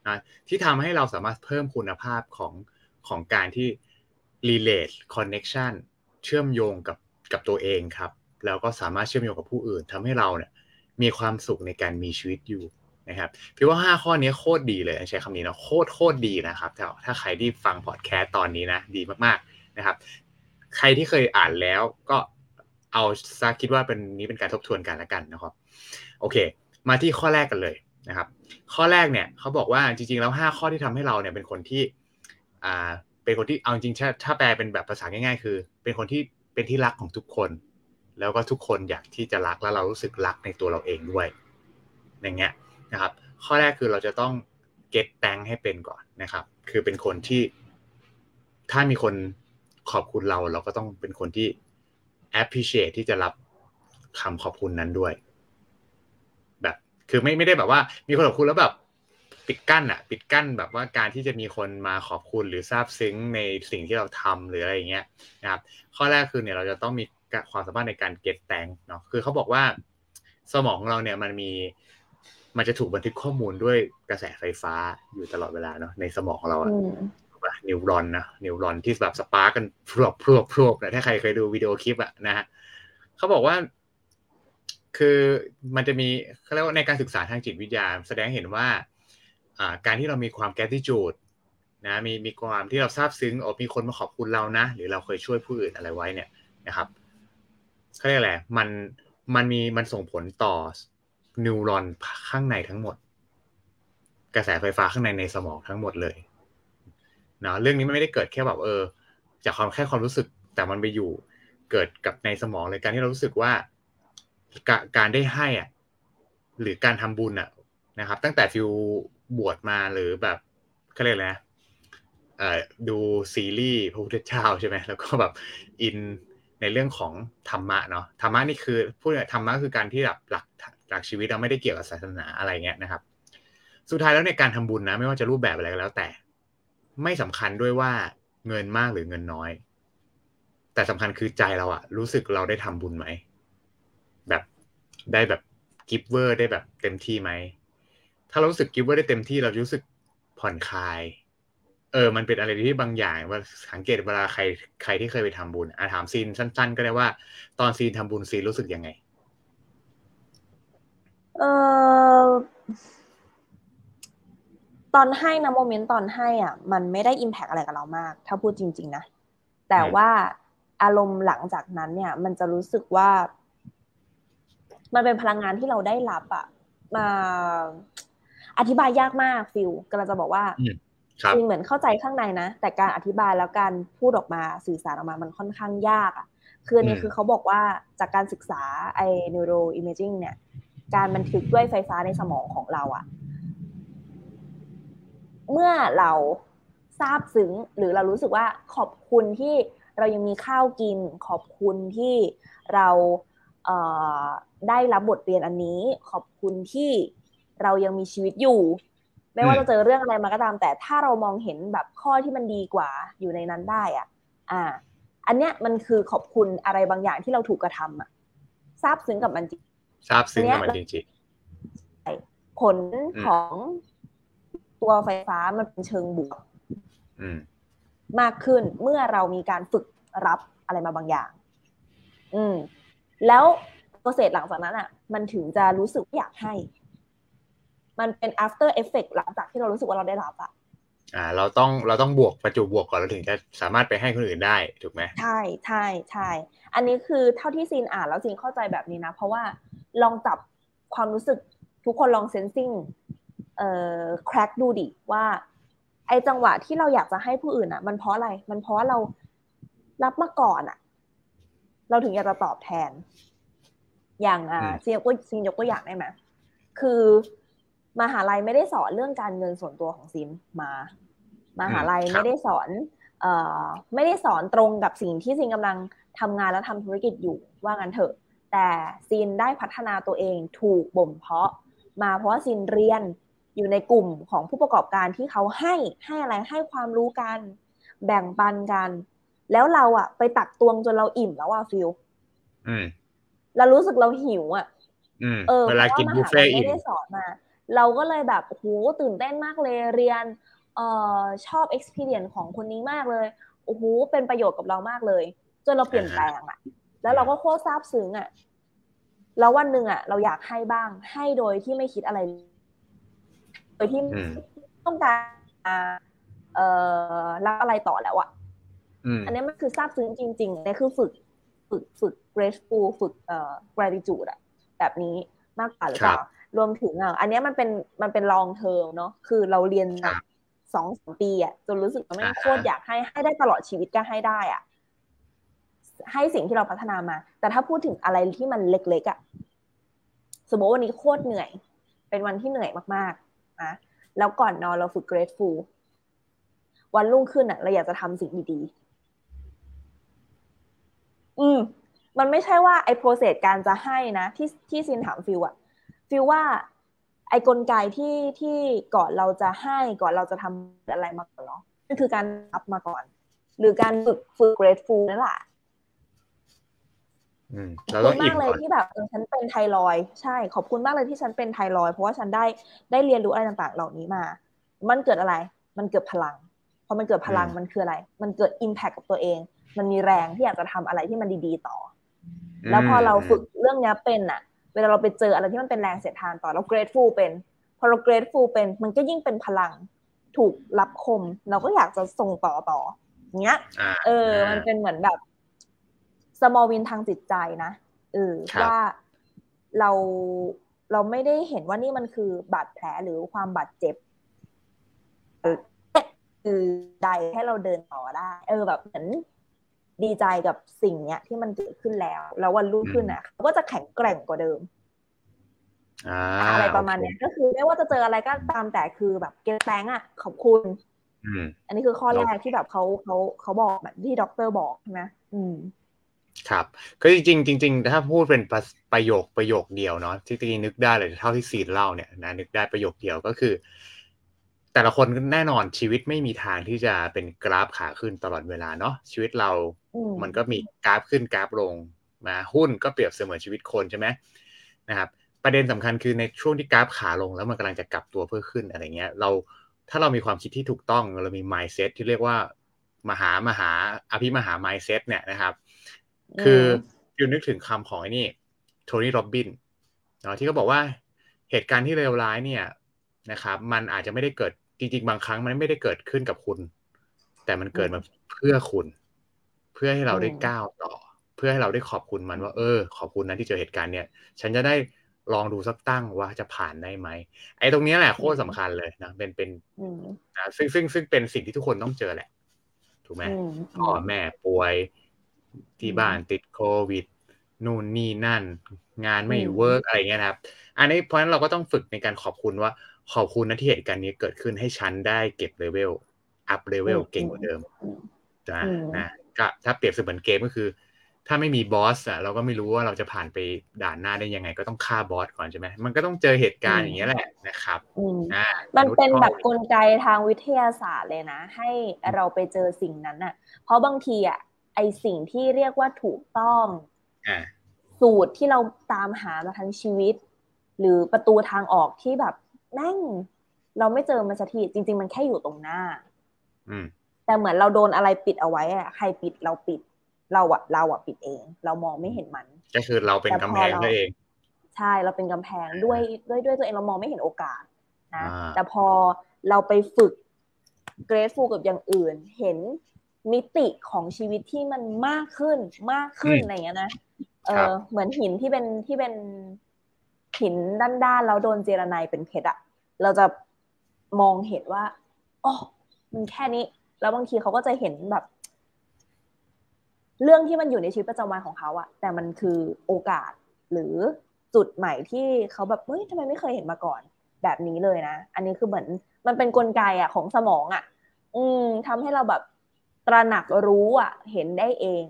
นะที่ทำให้เราสามารถเพิ่มคุณภาพของของการที่ relate connection เชื่อมโยงกับกับตัวเองครับ แล้วก็สามารถเชื่อมโยงกับผู้อื่นทำให้เราเนี่ยมีความสุขในการมีชีวิตอยู่ นะครับพี่ว่า 5 ข้อนี้โคตรดีเลยใช้คำนี้นะโคตรโคตรดีนะครับถ้าถ้าใครที่ฟังพอดแคสต์ตอนนี้นะดีมากๆนะครับ ใครที่เคยอ่านแล้วก็เอาซะคิดว่าเป็นนี้เป็นการทบทวนกันละกันนะครับโอเค มาที่ข้อแรกกันเลยนะครับ ข้อแรกเนี่ยเขาบอกว่าจริงๆแล้ว 5 ข้อที่ทำให้เราเนี่ยเป็นคนที่อ่าเป็นคนที่เอาจริงถ้าแปลเป็นแบบภาษาง่าย ๆ คือ เป็นคนที่เป็นที่รักของทุกคน แล้วก็ทุกคนอยากที่จะรักแล้วเรารู้สึกรักในตัวเราเองด้วยอย่างเงี้ย นะครับ ข้อแรกคือเราจะต้องเก็ตแตงให้เป็นก่อนนะครับ คือเป็นคนที่ ถ้ามีคนขอบคุณเรา เราก็ต้องเป็นคนที่ appreciate ที่จะรับคำขอบคุณนั้นด้วย แบบ คือไม่ไม่ได้แบบว่า มีคนขอบคุณแล้วแบบปิดกั้นอะปิดกั้นแบบว่าการที่จะมีคนมาขอบคุณหรือซาบซึ้งในสิ่งที่เราทำหรืออะไรอย่างเงี้ยนะครับข้อแรกคือเนี่ยเราจะต้องมีความสามารถในการเก็ตแตงเนาะคือเขาบอกว่าสมองเราเนี่ยมันมี มันจะถูกบันทึกข้อมูลด้วยกระแสไฟฟ้าอยู่ตลอดเวลาเนาะในสมองเราอะนิวรอนนะนิวรอนที่แบบสปาร์กันพรวบพรวบพรวบนะถ้าใครเคยดูวิดีโอคลิปอะนะฮะเขาบอกว่า คือมันจะมีเขาเรียกว่าในการศึกษาทางจิตวิทยา แสดงเห็นว่าการที่เรามีความแกติจูดนะมีมีความที่เราซาบซึ้งโอ้มีคนมาขอบคุณเรานะ หรือเราเคยช่วยผู้อื่นอะไรไว้เนี่ยนะครับเขาเรียกอะไรมันมันมีมันส่งผลต่อ นิวรอนข้างในทั้งหมด กระแสไฟฟ้าข้างในในสมองทั้งหมดเลยนะเรื่องนี้มันไม่ได้เกิดแค่แบบเออ จากความแค่ความรู้สึกแต่มันไปอยู่เกิดกับในสมองเลยการที่เรารู้สึกว่าการได้ให้อะหรือการทำบุญอะนะครับ ตั้งแต่ฟิวบวชมาหรือแบบเขาเรียกอะไรนะเอ่อดูซีรีส์พระพุทธเจ้าใช่ไหมแล้วก็แบบอินในเรื่องของธรรมะเนาะธรรมะนี่คือพูดธรรมะคือการที่แบบหลัก หลักชีวิตเราไม่ได้เกี่ยวกับศาสนาอะไรเงี้ยนะครับ สุดท้ายแล้วในการทำบุญนะ ไม่ว่าจะรูปแบบอะไรก็แล้ว แต่ไม่สำคัญด้วยว่าเงินมากหรือเงินน้อย แต่สำคัญคือใจเราอะรู้สึกเราได้ทำบุญไหมแบบได้แบบ giver ได้แบบเต็มที่ไหมถ้าเรารู้สึก giver ได้เต็มที่เรารู้สึกผ่อนคลาย เออ มันเป็นอะไรที่บางอย่างว่าสังเกตเวลาใครใครที่เคยไปทำบุญอาถามซีนสั้น ๆ ก็ได้ว่า ตอนซีนทำบุญซีนรู้สึกยังไง เออตอนให้นะโมเมนต์ตอนให้อะ มันไม่ได้อิมแพกอะไรกับเรามาก ถ้าพูดจริง ๆ นะ แต่ว่าอารมณ์หลังจากนั้นเนี่ย มันจะรู้สึกว่า มันเป็นพลังงานที่เราได้รับอะมาอธิบายยากมากฟิลกำลังจะบอกว่าจริงเหมือนเข้าใจข้างในนะ แต่การอธิบายแล้วการพูดออกมาสื่อสารออกมามันค่อนข้างยากอะคืออันนี้คือเขาบอกว่าจากการศึกษาไอ้ neuro imaging เนี่ย การบันทึกด้วยไฟฟ้าในสมองของเราอะเมื่อเราทราบซึ้งหรือเรารู้สึกว่าขอบคุณที่เรายังมีข้าวกิน ขอบคุณที่เราเได้รับบทเรียนอันนี้ ขอบคุณที่เรายังมีชีวิตอยู่ ไม่ว่าจะเจอเรื่องอะไรมาก็ตาม แต่ถ้าเรามองเห็นแบบข้อที่มันดีกว่าอยู่ในนั้นได้อะ อ่า อันเนี้ยมันคือขอบคุณอะไรบางอย่างที่เราถูกกระทำอะทราบซึ้งกับมันจริง ทราบซึ้งกับมันจริงผลของตัวไฟฟ้ามันเป็นเชิงบวกมากขึ้นเมื่อเรามีการฝึกรับอะไรมาบางอย่าง อืม แล้วโปรเซสหลังจากนั้นอะ มันถึงจะรู้สึกอยากให้ มันเป็น after effect หลังจากที่เรารู้สึกว่าเราได้รับอะ อ่าเราต้องเราต้องบวกประจุบวกก่อนเราถึงจะสามารถไปให้คนอื่นได้ถูกไหมใช่ใช่ใช่อันนี้คือเท่าที่ซีนอ่านแล้วซีนเข้าใจแบบนี้นะ เพราะว่าลองจับความรู้สึกทุกคนลองเซนซิงเอ่อแคร็กดูดิว่าไอจังหวะที่เราอยากจะให้ผู้อื่นอะ มันเพราะอะไร มันเพราะว่าเรารับมาก่อนอะ เราถึงอยากจะตอบแทน อย่างอ่าซีนยกซีนยกตัวอย่างได้ไหมคือ มหาลัยไม่ได้สอนเรื่องการเงินส่วนตัวของซินมา มหาลัยไม่ได้สอนเอ่อไม่ได้สอนตรงกับสิ่งที่ซินกำลังทำงานและทำธุรกิจอยู่ว่างั้นเถอะ แต่ซินได้พัฒนาตัวเองถูกบ่มเพาะ มาเพราะว่าซินเรียนอยู่ในกลุ่มของผู้ประกอบการที่เขาให้ให้อะไรให้ความรู้กัน แบ่งปันกัน แล้วเราอะไปตักตวงจนเราอิ่มแล้วอะฟิลเรารู้สึกเราหิวอะเออเวลากินบุฟเฟ่ไม่ได้สอนมา เราก็เลยแบบโหตื่นเต้นมากเลยเรียนเอ่อชอบ experience ของคนนี้มากเลยโอ้โหเป็นประโยชน์กับเรามากเลย จนเราเปลี่ยนแปลงอะแล้วเราก็โคตรซาบซึ้งอะแล้ววันหนึ่งอะเราอยากให้บ้าง ให้โดยที่ไม่คิดอะไร โดยที่ต้องการเอ่อรับอะไรต่อแล้วอะอันนี้มันคือซาบซึ้งจริงๆนี่คือฝึกฝึกฝึก grateful ฝึกเอ่อ gratitude อะแบบนี้มากกว่าหรือเปล่า รวมถึงอะอันนี้มันเป็นมันเป็นลองเทอมเนาะคือเราเรียนสองสามปีอะจนรู้สึกว่าไม่โคตรอยากให้ให้ได้ตลอดชีวิตก็ให้ได้อะให้สิ่งที่เราพัฒนามา แต่ถ้าพูดถึงอะไรที่มันเล็กๆอะสมมติวันนี้โคตรเหนื่อย เป็นวันที่เหนื่อยมากๆนะแล้วก่อนนอนเราฝึก grateful วันรุ่งขึ้นอะ เราอยากจะทำสิ่งดีๆ อืม มันไม่ใช่ว่าไอ้โปรเซสการจะให้นะ ที่ที่ซินถามฟิวอะ ฟิลว่าไอ้กลไกที่ที่ก่อนเราจะให้ก่อนเราจะทำอะไรมาก่อนเนาะนั่นคือการรับมาก่อน หรือการฝึกฝึก grateful นั่นแหละขอบคุณมากเลยที่แบบฉันเป็นไทรอยใช่ ขอบคุณมากเลยที่ฉันเป็นไทรอยเพราะว่าฉันได้ได้เรียนรู้อะไรต่าง ๆ เหล่านี้มา มันเกิดอะไร มันเกิดพลังพอมันเกิดพลังมันคืออะไร มันเกิดอิมแพคกับตัวเอง มันมีแรงที่อยากจะทำอะไรที่มันดีๆต่อ แล้วพอเราฝึกเรื่องนี้เป็นอะ เวลาเราไปเจออะไรที่มันเป็นแรงเสียดทานต่อเรา grateful เป็น พอเรา grateful เป็น มันก็ยิ่งเป็นพลังถูกรับคม เราก็อยากจะส่งต่อต่อเงี้ย เออ มันเป็นเหมือนแบบ small win ทางจิตใจนะเออว่าเราเราไม่ได้เห็นว่านี่มันคือบาดแผลหรือความบาดเจ็บคือใดให้เราเดินต่อได้ เออแบบเหมือน ดีใจกับสิ่งเนี้ยที่มันเกิดขึ้นแล้ว แล้ววันรุ่งขึ้นอะเขาก็จะแข็งแกร่งกว่าเดิมอะไรประมาณเนี้ยก็คือไม่ว่าจะเจออะไรก็ตามแต่คือแบบ grateful อะขอบคุณอันนี้คือข้อแรกที่แบบเขาเขาเขาบอกแบบที่ด็อกเตอร์บอกใช่ไหมอืม ครับ ก็จริงจริงถ้าพูดเป็นประโยคประโยคเดียวเนาะที่ตะกี้นึกได้เลยเท่าที่ซินเล่าเนี่ยนะนึกได้ประโยคเดียวก็คือ แต่ละคนแน่นอนชีวิตไม่มีทางที่จะเป็นกราฟขาขึ้นตลอดเวลาเนาะชีวิตเรา มันก็มีกราฟขึ้นกราฟลงมาหุ้นก็เปรียบเสมือนชีวิตคนใช่ไหมนะครับ ประเด็นสำคัญคือในช่วงที่กราฟขาลงแล้วมันกำลังจะกลับตัวเพื่อขึ้นอะไรเงี้ย เราถ้าเรามีความคิดที่ถูกต้องเรามี mindset ที่เรียกว่า มหามหาอภิมหา mindset เนี่ยนะครับ คืออยู่นึกถึงคำของไอ้นี่โทนี่โรบินเนาะที่เขาบอกว่าเหตุการณ์ที่เลวร้ายเนี่ยนะครับมันอาจจะไม่ได้เกิด จริงๆ บางครั้งมันไม่ได้เกิดขึ้นกับคุณ แต่มันเกิดมาเพื่อคุณ เพื่อให้เราได้ก้าวต่อ เพื่อให้เราได้ขอบคุณมันว่า เออ ขอบคุณนะที่เจอเหตุการณ์เนี่ย ฉันจะได้ลองดูสักตั้งว่าจะผ่านได้ไหมไอ้ตรงนี้แหละโคตรสาคัญเลยนะเป็นเป็นนะซึ่งซึ่งซึ่งเป็นสิ่งที่ทุกคนต้องเจอแหละ ถูกไหมพ่อแม่ป่วยที่บ้านติดโควิดนู่นนี่นั่น งานไม่ work อะไรเงี้ยนะครับ อันนี้เพราะฉะนั้นเราก็ต้องฝึกในการขอบคุณว่า ขอบคุณนะที่เหตุการณ์นี้เกิดขึ้นให้ฉันได้เก็บ level up level เก่งกว่าเดิมนะนะก็ถ้าเปรียบเสมือนเกมก็คือ ถ้าไม่มี boss อะเราก็ไม่รู้ว่าเราจะผ่านไปด่านหน้าได้ยังไง ก็ต้องฆ่า boss ก่อนใช่ไหมมันก็ต้องเจอเหตุการณ์อย่างนี้แหละนะครับอ่ามันเป็นแบบกลไกทางวิทยาศาสตร์เลยนะ ให้เราไปเจอสิ่งนั้นอะเพราะบางทีอะไอสิ่งที่เรียกว่าถูกต้องสูตรที่เราตามหามาทั้งชีวิต หรือประตูทางออกที่แบบ แม่งเราไม่เจอมันสักทีจริง ๆ มันแค่อยู่ตรงหน้าอืแต่เหมือนเราโดนอะไรปิดเอาไว้อะใครปิดเราปิด เราอะเราอะปิดเอง เรามองไม่เห็นมัน ก็คือเราเป็นกำแพงนั่นเอง ใช่เราเป็นกำแพงด้วยด้วยด้วยตัวเองเรามองไม่เห็นโอกาสนะแต่พอเราไปฝึก grateful กับอย่างอื่น เห็นมิติของชีวิตที่มันมากขึ้นมากขึ้นอะไรเงี้ยนะเออเหมือนหินที่เป็นที่เป็น หินด้านๆแล้วโดนเจรไนเป็นเพชรอะเราจะมองเห็นว่าอ๋อมันแค่นี้ แล้วบางทีเขาก็จะเห็นแบบ เรื่องที่มันอยู่ในชีวิตประจำวันของเขาอะแต่มันคือโอกาสหรือจุดใหม่ที่เขาแบบเฮ้ยทำไมไม่เคยเห็นมาก่อน แบบนี้เลยนะ อันนี้คือเหมือนมันเป็นนกลไกอะของสมองอะอืมทำให้เราแบบตระหนักรู้อะเห็นได้เอง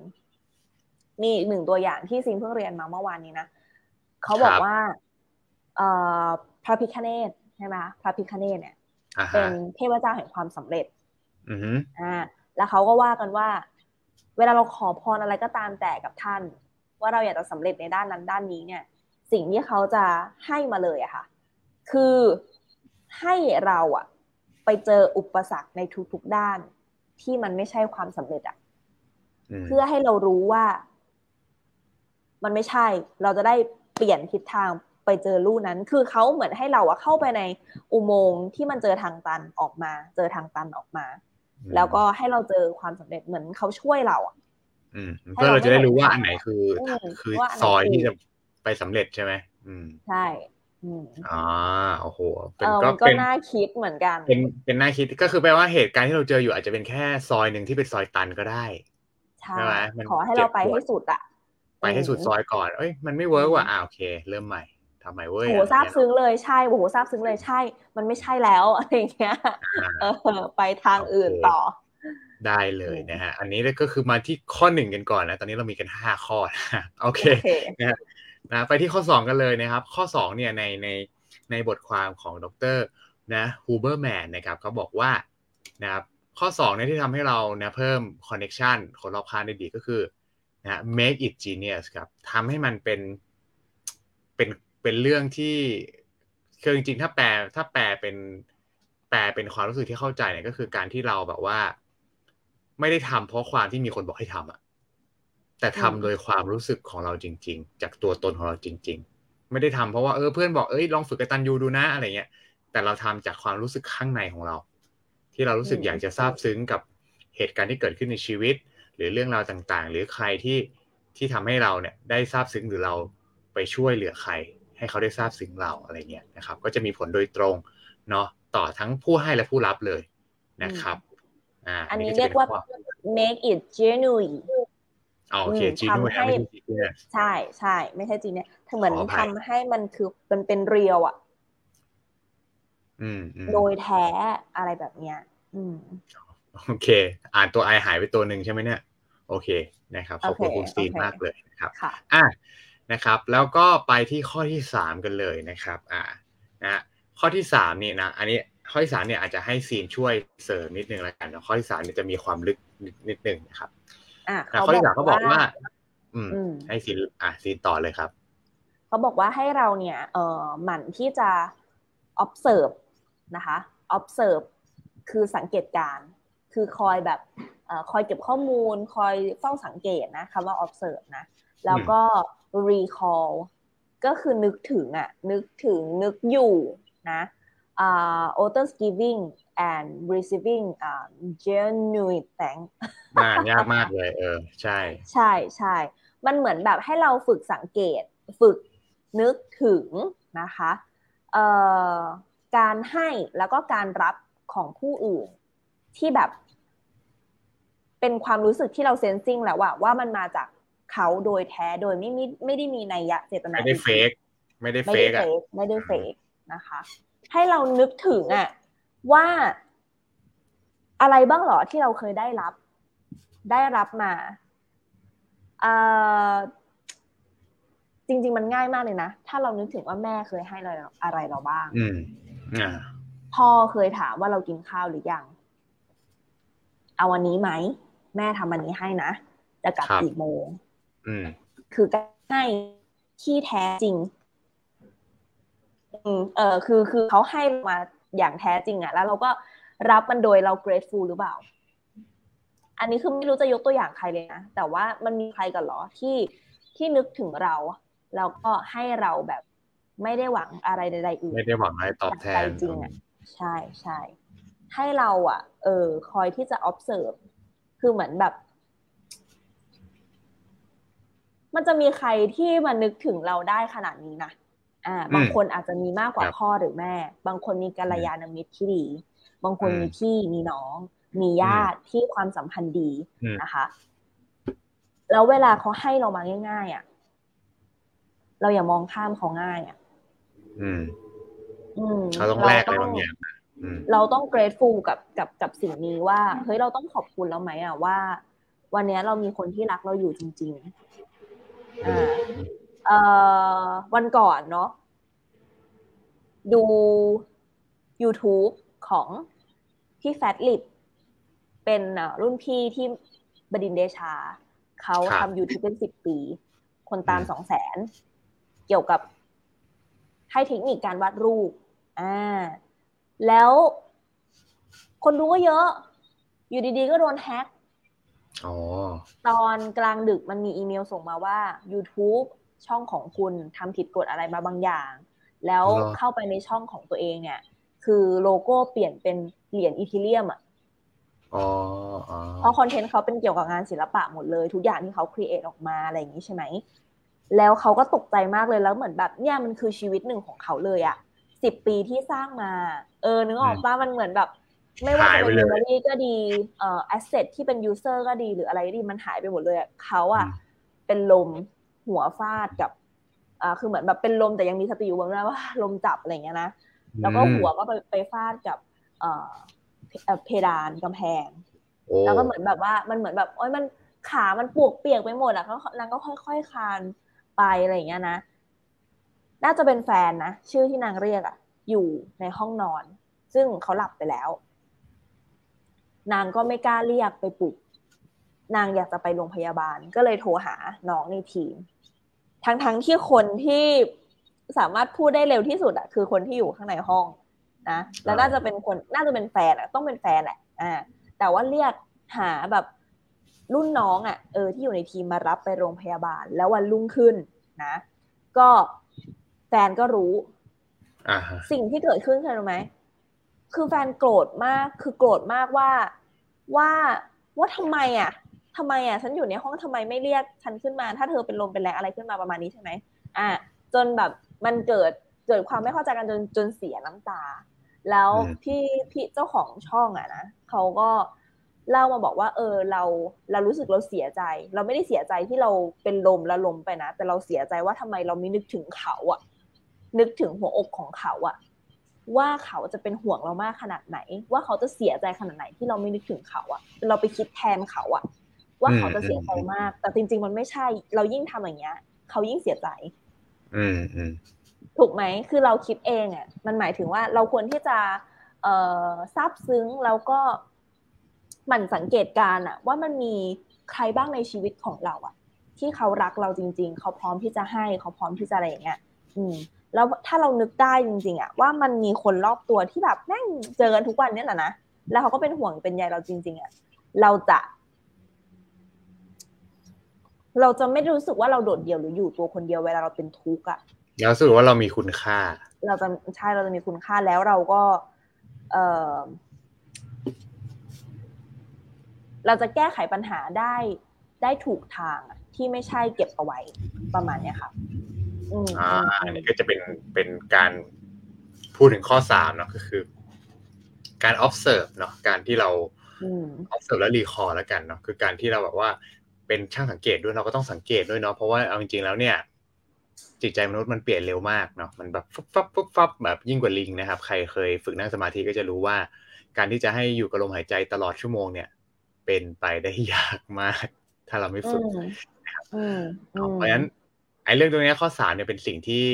มีอีกหนึ่งตัวอย่างที่ซิงเพิ่งเรียนมาเมื่อวานนี้นะเขาบอกว่าเอ่อ พระพิคเนตใช่ไหมพระพิคเนตเนี่ยเป็นเทพเจ้าแห่งความสำเร็จอืออ่าแล้วเขาก็ว่ากันว่า เวลาเราขอพรอะไรก็ตามแต่กับท่าน ว่าเราอยากจะสำเร็จในด้านนั้นด้านนี้เนี่ย สิ่งที่เขาจะให้มาเลยอะค่ะ คือให้เราอะไปเจออุปสรรคในทุกๆด้าน ที่มันไม่ใช่ความสำเร็จอะเพื่อให้เรารู้ว่า มันไม่ใช่ เราจะได้เปลี่ยนทิศทาง ไปเจอลู่นั้น คือเขาเหมือนให้เราอะเข้าไปในอุโมงค์ที่มันเจอทางตันออกมา เจอทางตันออกมา แล้วก็ให้เราเจอความสำเร็จเหมือนเขาช่วยเราอะเพื่อเราจะได้รู้ว่าอันไหนคือคือซอยที่จะไปสำเร็จใช่ไหมใช่อ่าโอ้โหเป็นก็เป็นน่าคิดเหมือนกัน เป็นเป็นน่าคิดก็คือแปลว่าเหตุการณ์ที่เราเจออยู่อาจจะเป็นแค่ซอยหนึ่งที่เป็นซอยตันก็ได้ใช่ไหมขอให้เราไปให้สุดอะไปให้สุดซอยก่อน เอ้ย มันไม่เวิร์กว่ะอ่าโอเค เริ่มใหม่ ทำไมเว้ยโหทราบซึ้งเลยใช่โอ้โหทราบซึ้งเลยใช่ มันไม่ใช่แล้วอะไรเงี้ยเออไปทางอื่นต่อ ได้เลยนะฮะอันนี้ก็คือมาที่ข้อหนึ่งกันก่อนนะ ตอนนี้เรามีกันห้าข้อนะโอเคนะฮะนะไปที่ข้อ2กันเลยนะครับ ข้อ2เนี่ยในในในบทความของดรนะ Huberman นะครับเขาบอกว่านะครับข้อ2เนี่ยที่ทำให้เรานะเพิ่ม connection คนรอบข้างได้ดีก็คือนะ make it genuine ครับทำให้มันเป็นเป็น เป็นเรื่องที่คือจริงๆถ้าแปลถ้าแปลเป็นแปลเป็นความรู้สึกที่เข้าใจเนี่ยก็คือการที่เราแบบว่า ไม่ได้ทำเพราะความที่มีคนบอกให้ทำอะแต่ทำโดยความรู้สึกของเราจริง ๆ จากตัวตนของเราจริง ๆ ไม่ได้ทำเพราะว่าเออเพื่อนบอกเอ้ยลองฝึกกตันยูดูนะอะไรเงี้ย แต่เราทำจากความรู้สึกข้างในของเรา ที่เรารู้สึกอยากจะซาบซึ้งกับเหตุการณ์ที่เกิดขึ้นในชีวิต หรือเรื่องราวต่างๆ หรือใครที่ที่ทำให้เราเนี่ยได้ซาบซึ้งหรือเราไปช่วยเหลือใคร ให้เขาได้ทราบซึ้งเราอะไรเงี้ยนะครับ ก็จะมีผลโดยตรงเนาะต่อทั้งผู้ให้และผู้รับเลยนะครับอ่าอันนี้เรียกว่า make it genuine โอเคจีนูให้ใช่ใช่ไม่ใช่จีเนี่ยเหมือนทำให้มันคือมันเป็นเรียวอะโดยแท้อะไรแบบเนี้ยอืมโอเค อ่านตัวไอหายไปตัวหนึ่งใช่ไหมเนี่ย โอเคนะครับขอบคุณคุณสตีนมากเลยนะครับ อะ นะครับ แล้วก็ไปที่ข้อที่สามกันเลยนะครับอ่านะข้อที่สามนี่นะอันนี้ข้อที่สามเนี่ยอาจจะให้ซีนช่วยเสริมนิดนึงแล้วกันนะข้อที่สามเนี่ยจะมีความลึกนิดนึงนะครับข้อที่สามเขาบอกว่า อืม ให้ซีอะซีต่อเลยครับเขาบอกว่าให้เราเนี่ยเอ่อหมั่นที่จะ observe นะคะ observe คือสังเกตการ คือคอยแบบคอยเก็บข้อมูล คอยเฝ้าสังเกตนะคำว่า observe นะ แล้วก็ recall ก็คือนึกถึงอะนึกถึงนึกอยู่นะอ่า author giving and receiving uh, genuine thanks ยากมากเลยเออใช่ ใช่ใช่มันเหมือนแบบให้เราฝึกสังเกตฝึกนึกถึงนะคะเอ่อการให้แล้วก็การรับของผู้อื่นที่แบบ เป็นความรู้สึกที่เราเซนซิงแล้วว่าว่ามันมาจาก เขาโดยแท้โดยไม่ไม่ไม่ได้มีนัยยะเจตนาไม่ได้เฟกไม่ได้เฟกอะไม่ได้เฟกนะคะ ให้เรานึกถึงอะว่าอะไรบ้างหรอที่เราเคยได้รับ ได้รับมาเอ่อจริง ๆ มันง่ายมากเลยนะ ถ้าเรานึกถึงว่าแม่เคยให้เราอะไรเราบ้างอืมอ่าพ่อเคยถามว่าเรากินข้าวหรือยัง เอาวันนี้ไหม แม่ทำวันนี้ให้นะ จะกลับกี่โมงอืม คือการให้ที่แท้จริงอืมเออคือคือเขาให้มาอย่างแท้จริงอะแล้วเราก็รับมันโดยเรา grateful หรือเปล่า อันนี้คือไม่รู้จะยกตัวอย่างใครเลยนะ แต่ว่ามันมีใครกันหรอที่ที่นึกถึงเราแล้วก็ให้เราแบบไม่ได้หวังอะไรใดๆอื่นไม่ได้หวังอะไรตอบแทนจริงอะใช่ใช่ให้เราอะเออ คอยที่จะ observe คือเหมือนแบบ มันจะมีใครที่มานึกถึงเราได้ขนาดนี้นะอ่า บางคนอาจจะมีมากกว่าพ่อหรือแม่ บางคนมีกัลยาณมิตรที่ดี บางคนมีพี่มีน้อง มีญาติที่ความสัมพันธ์ดีนะคะ แล้วเวลาเขาให้เรามาง่าย ๆ อะ เราอย่ามองข้ามเขาง่ายอะ อืม อืมเขาต้องแลกอะไรบางอย่างเราต้อง grateful กับกับกับสิ่งนี้ว่า เฮ้ยเราต้องขอบคุณแล้วไหมอะว่า วันนี้เรามีคนที่รักเราอยู่จริงๆอ่าเอ่อ วันก่อนเนาะดู YouTube ของพี่แฟตลิปเป็นรุ่นพี่ที่บดินเดชา เขาทำ YouTube เป็นสิบปี คนตามสองแสน เกี่ยวกับให้เทคนิคการวาดรูป อ่า แล้วคนดูก็เยอะ อยู่ดีๆก็โดนแฮ็ก ตอนกลางดึกมันมีอีเมลส่งมาว่า YouTube ช่องของคุณทำผิดกฎอะไรมาบางอย่าง แล้วเข้าไปในช่องของตัวเองเนี่ย คือโลโก้เปลี่ยนเป็นเหรียญ Ethereum อะเพราะ content เขาเป็นเกี่ยวกับงานศิลปะหมดเลย ทุกอย่างที่เขา create ออกมาอะไรอย่างนี้ใช่ไหม แล้วเขาก็ตกใจมากเลยแล้วเหมือนแบบเนี่ยมันคือชีวิตหนึ่งของเขาเลยอะสิบปีที่สร้างมา เออนึกออกป่ะมันเหมือนแบบ ไม่ว่าจะเป็น memory ก็ดีเอ่อ asset ที่เป็น user ก็ดีหรืออะไรดีมันหายไปหมดเลยอะเขาอะเป็นลมหัวฟาดกับอ่าคือเหมือนแบบเป็นลมแต่ยังมีสติอยู่บางเรื่องว่าลมจับอะไรเงี้ยนะแล้วก็หัวก็ไปไปฟาดกับเอ่อเพดานกำแพง แล้วก็เหมือนแบบว่ามันเหมือนแบบโอ้ยมันขามันปวกเปียกไปหมดอะเขานางก็ค่อย ๆคานไปอะไรอย่างเงี้ยนะน่าจะเป็นแฟนนะชื่อที่นางเรียกอะ อยู่ในห้องนอน ซึ่งเขาหลับไปแล้ว นางก็ไม่กล้าเรียกไปปลุก นางอยากจะไปโรงพยาบาล ก็เลยโทรหาน้องในทีม ทั้งๆทที่คนที่สามารถพูดได้เร็วที่สุดอะคือคนที่อยู่ข้างในห้องนะแล้วน่าจะเป็นคนน่าจะเป็นแฟนอะต้องเป็นแฟนแหละอ่าแต่ว่าเรียกหาแบบรุ่นน้องอะ่ะเออที่อยู่ในทีมมารับไปโรงพยาบาล แล้ววันรุ่งขึ้นนะ ก็แฟนก็รู้ สิ่งที่เกิดขึ้นคือรู้ไหม คือแฟนโกรธมาก คือโกรธมากว่าว่าว่าทำไมอะทำไมอะ ฉันอยู่ในห้องทำไมไม่เรียกฉันขึ้นมา ถ้าเธอเป็นลมเป็นแรงอะไรขึ้นมาประมาณนี้ใช่ไหมอะจนแบบมันเกิดเกิดความไม่เข้าใจกันจนจนเสียน้ำตา แล้วพี่พี่เจ้าของช่องอะนะเขาก็เล่ามาบอกว่า เออเราเรารู้สึกเราเสียใจ เราไม่ได้เสียใจที่เราเป็นลมแล้วลมไปนะแต่เราเสียใจว่าทำไมเราไม่นึกถึงเขาอะนึกถึงหัวอกของเขาอะ ว่าเขาจะเป็นห่วงเรามากขนาดไหน ว่าเขาจะเสียใจขนาดไหนที่เราไม่นึกถึงเขาอะเราไปคิดแทนเขาอะว่าเขาจะเสียใจมาก แต่จริง ๆ มันไม่ใช่ เรายิ่งทำอย่างเงี้ย เขายิ่งเสียใจ อืมอืมถูกไหมคือเราคิดเองอะมันหมายถึงว่าเราควรที่จะ เอ่อซาบซึ้งแล้วก็มันสังเกตการอะว่ามันมีใครบ้างในชีวิตของเราอะที่เขารักเราจริง ๆ เขาพร้อมที่จะให้ เขาพร้อมที่จะอะไรอย่างเงี้ย อืม แล้วถ้าเรานึกได้จริงๆอะว่ามันมีคนรอบตัวที่แบบแม่งเจอกันทุกวันเนี่ยแหละนะแล้วเขาก็เป็นห่วงเป็นใยเราจริง ๆอะเราจะ เราจะไม่รู้สึกว่าเราโดดเดี่ยวหรืออยู่ตัวคนเดียวเวลาเราเป็นทุกข์อะเราสึกว่าเรามีคุณค่า เราจะใช่เราจะมีคุณค่าแล้วเราก็ เอ่อเราจะแก้ไขปัญหาได้ได้ถูกทางที่ไม่ใช่เก็บเอาไว้ประมาณนี้ค่ะ อ่าอันนี้ก็จะเป็นเป็นการพูดถึงข้อสามเนาะก็คือ การ observe เนาะการที่เรา observe และ recall แล้วกันเนาะคือการที่เราแบบว่าเป็นช่างสังเกตด้วยเราก็ต้องสังเกตด้วยเนาะเพราะว่าเอาจริงๆแล้วเนี่ย จิตใจมนุษย์มันเปลี่ยนเร็วมากเนาะมันแบบฟับฟับฟับฟับแบบยิ่งกว่าลิงนะครับ ใครเคยฝึกนั่งสมาธิก็จะรู้ว่า การที่จะให้อยู่กับลมหายใจตลอดชั่วโมงเนี่ย เป็นไปได้ยากมาก ถ้าเราไม่ฝึกเพราะฉะนั้น ไอ้เรื่องตรงนี้ข้อสามเนี่ยเป็นสิ่งที่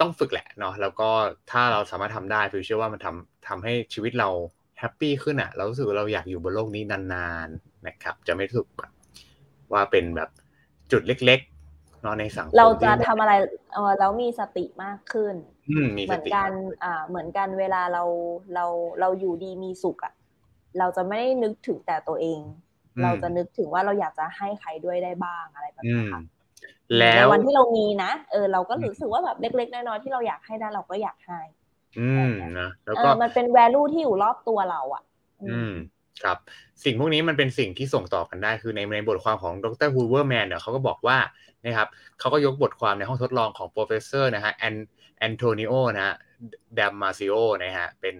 ต้องฝึกแหละเนาะแล้วก็ถ้าเราสามารถทำได้ฟิวเชื่อว่ามันทำทำให้ชีวิตเรา happy ขึ้นอะ เรารู้สึกว่าเราอยากอยู่บนโลกนี้นานๆนะครับ จะไม่รู้สึกแบบว่าเป็นแบบจุดเล็กๆเนาะในสังคมเราจะทำอะไรเออแล้วมีสติมากขึ้นเหมือนกันอ่าเหมือนกันเวลาเราเราเราอยู่ดีมีสุขอะ เราจะไม่ได้นึกถึงแต่ตัวเอง เราจะนึกถึงว่าเราอยากจะให้ใครด้วยได้บ้างอะไรแบบนี้ค่ะ แล้ววันที่เรามีนะเออเราก็รู้สึกว่าแบบเล็กๆน้อยๆที่เราอยากให้ได้เราก็อยากให้อืมนะแล้วก็มันเป็น value ที่อยู่รอบตัวเรา อะ อืมครับ สิ่งพวกนี้มันเป็นสิ่งที่ส่งต่อกันได้คือในในบทความของดร. Huberman เนี่ยเขาก็บอกว่านะครับเขาก็ยกบทความในห้องทดลองของ professor นะฮะแอน Antonio นะฮะ Damasio นะฮะเป็น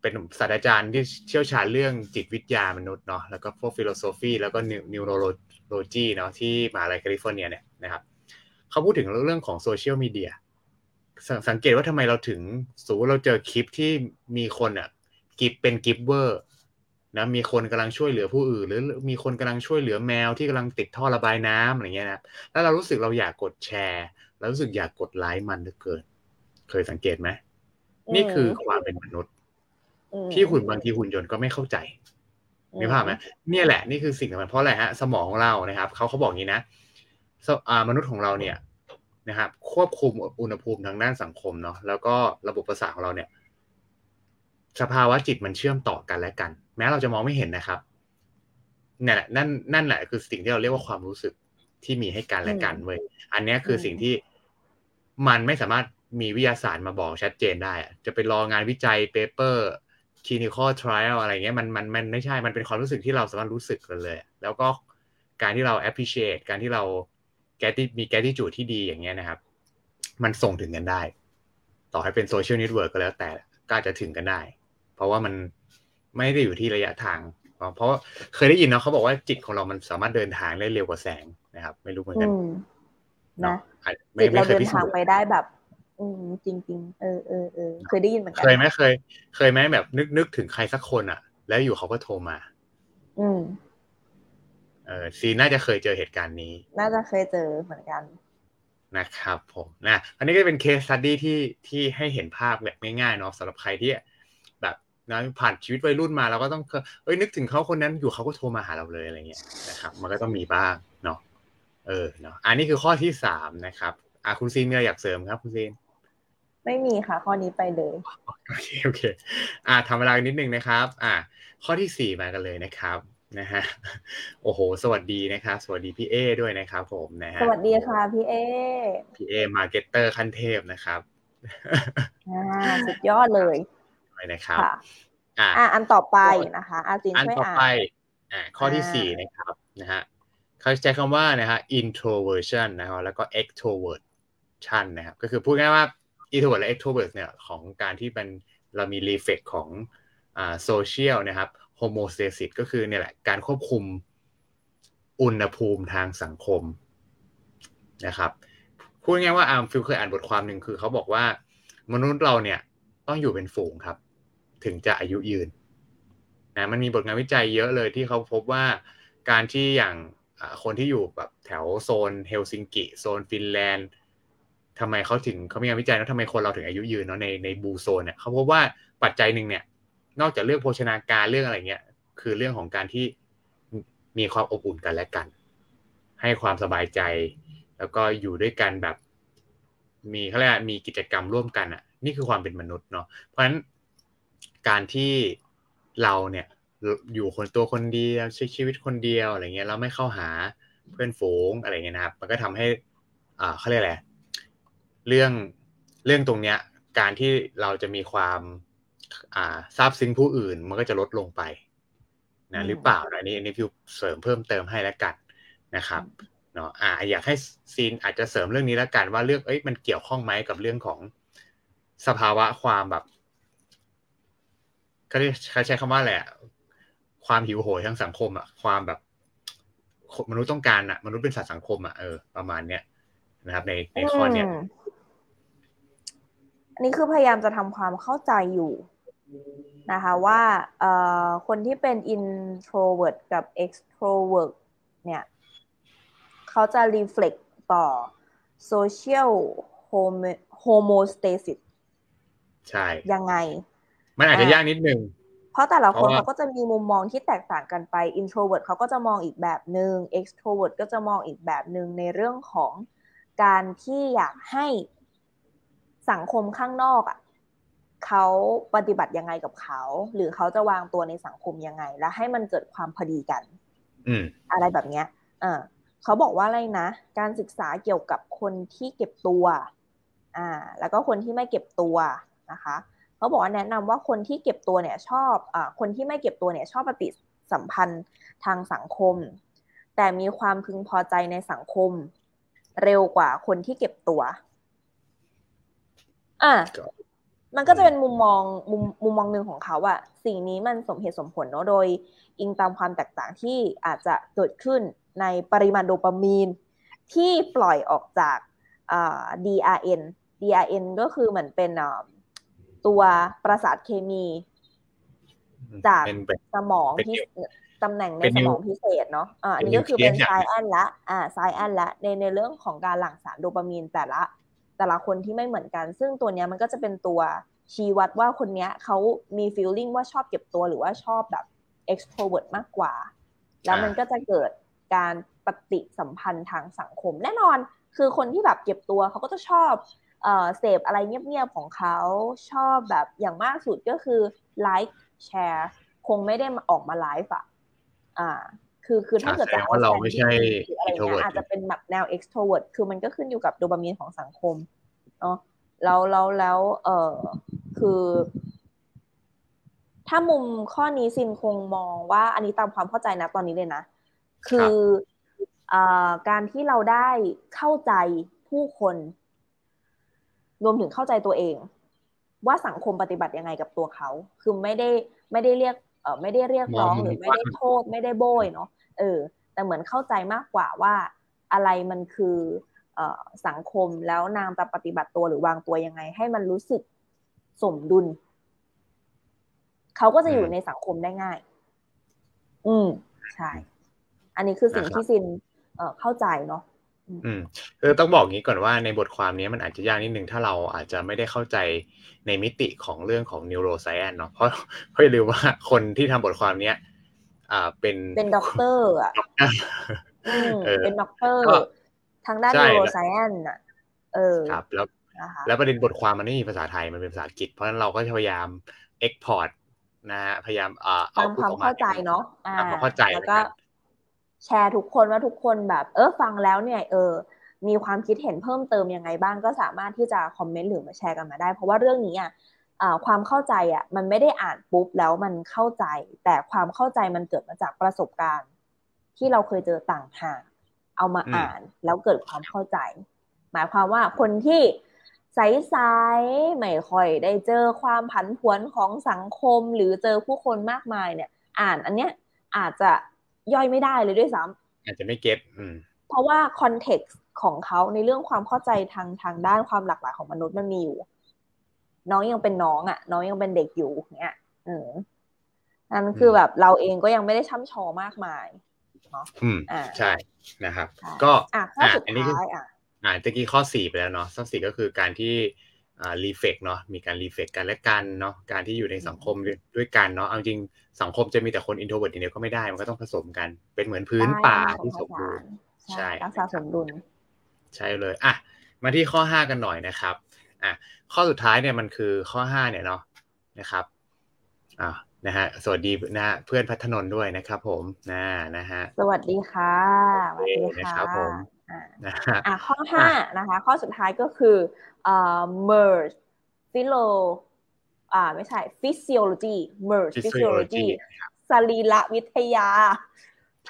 เป็นศาสตราจารย์ที่เชี่ยวชาญเรื่องจิตวิทยามนุษย์เนาะแล้วก็พวก philosophy แล้วก็ neurology เนาะที่มหาลัยแคลิฟอร์เนียเนี่ยนะครับเขาพูดถึงเรื่องของโซเชียลมีเดียสังเกตว่าทำไมเราถึงสมมติเราเจอคลิปที่มีคนอะ give เป็น giver นะมีคนกำลังช่วยเหลือผู้อื่น หรือมีคนกำลังช่วยเหลือแมวที่กำลังติดท่อระบายน้ำอะไรเงี้ยนะแล้วเรารู้สึกเราอยากกดแชร์เรารู้สึกอยากกดไลค์มันเหลือเกิน เคยสังเกตไหมนี่คือความเป็นมนุษย์ ที่หุ่นบางทีหุ่นยนต์ก็ไม่เข้าใจ มีภาพไหมเนี่ยแหละนี่คือสิ่งสำคัญเพราะอะไรฮะสมองของเรานะครับเขาเขาบอกงี้นะมนุษย์ของเราเนี่ยนะครับ ควบคุมอุณหภูมิทางด้านสังคมเนาะแล้วก็ระบบประสาทของเราเนี่ย สภาวะจิตมันเชื่อมต่อกันและกัน แม้เราจะมองไม่เห็นนะครับนี่แหละนั่นนั่นแหละคือสิ่งที่เราเรียกว่าความรู้สึกที่มีให้กันและกันเว้ยอันนี้คือสิ่งที่มันไม่สามารถมีวิทยาศาสตร์มาบอกชัดเจนได้ จะไปรองานวิจัยเปเปอร์ clinical trial อะไรเงี้ยมันมันมันไม่ใช่มันเป็นความรู้สึกที่เราสามารถรู้สึกกันเลย แล้วก็การที่เรา appreciate การที่เราแกที่มีแกที่จูที่ดีอย่างเงี้ยนะครับ มันส่งถึงกันได้ ต่อให้เป็นโซเชียลเน็ตเวิร์กก็แล้วแต่ก็จะถึงกันได้ เพราะว่ามันไม่ได้อยู่ที่ระยะทาง เพราะเคยได้ยินเนาะเขาบอกว่าจิตของเรามันสามารถเดินทางได้เร็วกว่าแสงนะครับ ไม่รู้เหมือนกันนะจิตเราเดินทางไปได้แบบ อืมจริงจริงเออเออเออเคยได้ยินเหมือนกันเคยไหมเคย เคยไหมแบบนึกนึกถึงใครสักคนอะ แล้วอยู่เขาก็โทรมา อืมเออซีนน่าจะเคยเจอเหตุการณ์นี้ น่าจะเคยเจอเหมือนกันนะครับผมนะอันนี้ก็เป็น case study ที่ที่ให้เห็นภาพแบบง่ายๆเนาะสำหรับใครที่แบบนะผ่านชีวิตวัยรุ่นมาเราก็ต้องเอ้ยนึกถึงเขาคนนั้นอยู่เขาก็โทรมาหาเราเลยอะไรเงี้ยนะครับ มันก็ต้องมีบ้างเนาะเออเนาะอันนี้คือข้อที่สามนะครับอะคุณซีนมีอะไรอยากเสริมครับ คุณซีน ไม่มีค่ะ ข้อนี้ไปเลย โอเคโอเค อ่าทำเวลานิดนึงนะครับ อ่า ข้อที่สี่มากันเลยนะครับนะฮะโอ้โห สวัสดีนะครับ สวัสดีพี่เอด้วยนะครับผมนะฮะสวัสดีค่ะพี่เอพี่เอ marketer ขั้นเทพนะครับอ่าสุดยอดเลยไปนะครับอ่าอันต่อไปนะคะอาจินช่วยอ่านอันต่อไปอ่าข้อที่สี่นะครับนะฮะเขาใช้คำว่านะฮะ introversion นะครับแล้วก็ extroversion นะครับก็คือพูดง่ายว่า introvert และ extrovert เนี่ยของการที่เป็นเรามี reflect ของอ่าโซเชียลนะครับ homeostasis ก็คือเนี่ยแหละการควบคุมอุณหภูมิทางสังคมนะครับพูดง่ายว่าอาร์มฟิลเคยอ่านบทความหนึ่งคือเขาบอกว่ามนุษย์เราเนี่ยต้องอยู่เป็นฝูงครับ ถึงจะอายุยืนนะมันมีบทงานวิจัยเยอะเลยที่เขาพบว่าการที่อย่างคนที่อยู่แบบแถวโซนเฮลซิงกิ โซนฟินแลนด์ ทำไมเขาถึงเขามีงานวิจัยว่าทำไมคนเราถึงอายุยืนเนาะในในบูโซนเนี่ยเขาพบว่าปัจจัยหนึ่งเนี่ย นอกจากเรื่องโภชนาการเรื่องอะไรเงี้ย คือเรื่องของการที่มีความอบอุ่นกันและกัน ให้ความสบายใจ แล้วก็อยู่ด้วยกันแบบ มีเขาเรียกมีกิจกรรมร่วมกันอะ นี่คือความเป็นมนุษย์เนาะเพราะฉะนั้นการที่เราเนี่ยอยู่คนตัวคนเดียวใช้ชีวิตคนเดียวอะไรเงี้ยเราไม่เข้าหาเพื่อนฝูงอะไรเงี้ยนะครับ มันก็ทำให้อ่าเขาเรียกอะไร เรื่องเรื่องตรงเนี้ย การที่เราจะมีความอ่าทราบซึ้งผู้อื่นมันก็จะลดลงไปนะหรือเปล่าอันนี้อันนี้พิวเสริมเพิ่มเติมให้แล้วกันนะครับเนาะอ่าอยากให้ซีนอาจจะเสริมเรื่องนี้แล้วกันว่าเรื่องเอ้ยมันเกี่ยวข้องไหมกับเรื่องของสภาวะความแบบเขาใช้คำว่าอะไรความหิวโหยทางสังคมอะความแบบ มนุษย์ต้องการอะมนุษย์เป็นสัตว์สังคมอะเออประมาณเนี้ยนะครับ ในในข้อเนี้ย อันนี้คือพยายามจะทำความเข้าใจอยู่นะคะว่าเอ่อคนที่เป็น introvert กับ extrovert เนี่ยเขาจะ reflect ต่อ social homostasis ใช่ ยังไง มันอาจจะยากนิดนึง เพราะแต่ละคนเขาก็จะมีมุมมองที่แตกต่างกันไป introvert เขาก็จะมองอีกแบบหนึง่ง extrovert ก็จะมองอีกแบบหนึ่งในเรื่องของการที่อยากให้ สังคมข้างนอกอะเขาปฏิบัติยังไงกับเขา หรือเขาจะวางตัวในสังคมยังไง และให้มันเกิดความพอดีกัน อือะไรแบบเนี้ยเออเขาบอกว่าอะไรนะ การศึกษาเกี่ยวกับคนที่เก็บตัว อ่า แล้วก็คนที่ไม่เก็บตัวนะคะ เขาบอกว่าแนะนำว่าคนที่เก็บตัวเนี่ยชอบอคนที่ไม่เก็บตัวเนี่ยชอบปฏิสัมพันธ์ทางสังคม แต่มีความพึงพอใจในสังคม เร็วกว่าคนที่เก็บตัว อะมันก็จะเป็นมุมมองมุมมุมมองหนึ่งของเขาอะสิ่งนี้มันสมเหตุสมผลเนาะโดยอิงตามความแตกต่างที่อาจจะเกิดขึ้นในปริมาณโดปามีน ที่ปล่อยออกจาก DRN DRN ก็คือเหมือนเป็นตัวประสาทเคมี จากสมองที่ตำแหน่งในสมองพิเศษเนาะอ่าอันนี้ก็คือเป็นไซแอนละอ่าไซแอนละในในเรื่องของการหลั่งสารโดปามีนแต่ละ แต่ละคนที่ไม่เหมือนกัน ซึ่งตัวเนี้ยมันก็จะเป็นตัวชี้วัดว่าคนเนี้ยเขามีฟีลลิ่งว่าชอบเก็บตัวหรือว่าชอบแบบ extrovert มากกว่า แล้วมันก็จะเกิดการปฏิสัมพันธ์ทางสังคม แน่นอนคือคนที่แบบเก็บตัวเขาก็จะชอบเสพอะไรเงียบๆของเขาชอบแบบอย่างมากสุดก็คือไลค์แชร์คงไม่ได้ออกมาไลฟ์อะอ่า คือคือถ้าเกิดจะเอาเราไม่ใช่อะไรเงี้ยอาจจะเป็นแบบแนว extrovert คือมันก็ขึ้นอยู่กับโดปามีนของสังคมเนาะแล้วแล้วแล้วเออคือ ถ้ามุมข้อนี้ซินคงมองว่าอันนี้ตามความเข้าใจนะตอนนี้เลยนะ คืออการที่เราได้เข้าใจผู้คน รวมถึงเข้าใจตัวเอง ว่าสังคมปฏิบัติยังไงกับตัวเขา คือไม่ได้ไม่ได้เรียกเออ ไม่ได้เรียกร้องหรือไม่ได้โทษไม่ได้โบยเนาะเออ แต่เหมือนเข้าใจมากกว่าว่าอะไรมันคือสังคมแล้วนางจะปฏิบัติตัวหรือวางตัวยังไง ให้มันรู้สึกสมดุล เขาก็จะอยู่ในสังคมได้ง่าย อืมใช่ อันนี้คือสิ่งที่ซีนเข้าใจเนาะ อืมคือต้องบอกงี้ก่อนว่าในบทความนี้มันอาจจะยากนิดนึงถ้าเราอาจจะไม่ได้เข้าใจในมิติของเรื่องของ neuroscience เนาะเพราะเพราะอย่าลืมว่าคนที่ทำบทความเนี้ย อ่าเป็นเป็นด็อกเตอร์อะเป็นด็อกเตอร์ทางด้าน neuroscience อะเออครับแล้วแล้วประเด็นบทความมันไม่มีภาษาไทยมันเป็นภาษาอังกฤษเพราะฉะนั้นเราก็พยายาม export นะฮะพยายามเอ่อเอาความเข้าใจเนาะอ่าเข้าใจแล้วก็ แชร์ทุกคนว่าทุกคนแบบ เออฟังแล้วเนี่ยเออมีความคิดเห็นเพิ่มเติมยังไงบ้างก็สามารถที่จะคอมเมนต์หรือมาแชร์กันมาได้ เพราะว่าเรื่องนี้อะความเข้าใจอะมันไม่ได้อ่านปุ๊บแล้วมันเข้าใจ แต่ความเข้าใจมันเกิดมาจากประสบการณ์ ที่เราเคยเจอต่างหากเอามาอ่านแล้วเกิดความเข้าใจ หมายความว่าคนที่ใสๆไม่ค่อยได้เจอความผันผวนของสังคมหรือเจอผู้คนมากมายเนี่ย อ่านอันเนี้ยอาจจะ ย่อยไม่ได้เลยด้วยซ้ำอาจจะไม่ getเพราะว่า context ของเขาในเรื่องความเข้าใจทางทางด้านความหลากหลายของมนุษย์มันมีอยู่ น้องยังเป็นน้องอะ่ะ น้องยังเป็นเด็กอยู่เนี้ย อืมนั่นคือแบบเราเองก็ยังไม่ได้ช่ำชองมากมายเนาะอืมใช่นะครับ ก็อะข้อสุดท้ายอะอ่าตะกี้ข้อสี่ไปแล้วเนาะข้อสี่ก็คือการที่อ่า reflect เนาะมีการ reflect กันและกันเนาะการที่อยู่ในสังคมด้วยกันเนาะเอาจริงสังคมจะมีแต่คน introvert อย่างเดียวก็ไม่ได้มันก็ต้องผสมกัน เป็นเหมือนพื้นป่าที่สมบูรณ์ใช่รักษาสมดุลใช่เลยอะมาที่ข้อห้ากันหน่อยนะครับอะข้อสุดท้ายเนี่ยมันคือข้อห้าเนี่ยเนาะนะครับอ่านะฮะสวัสดีนะเพื่อนพัฒนนด้วยนะครับ ผมนะนะฮะสวัสดีค่ะสวัสดีค่ะครับผมอ่าข้อห้านะคะ ข้อสุดท้ายก็คืออ่า merge philo อ่าไม่ใช่ physiology merge physiology สรีระวิทยา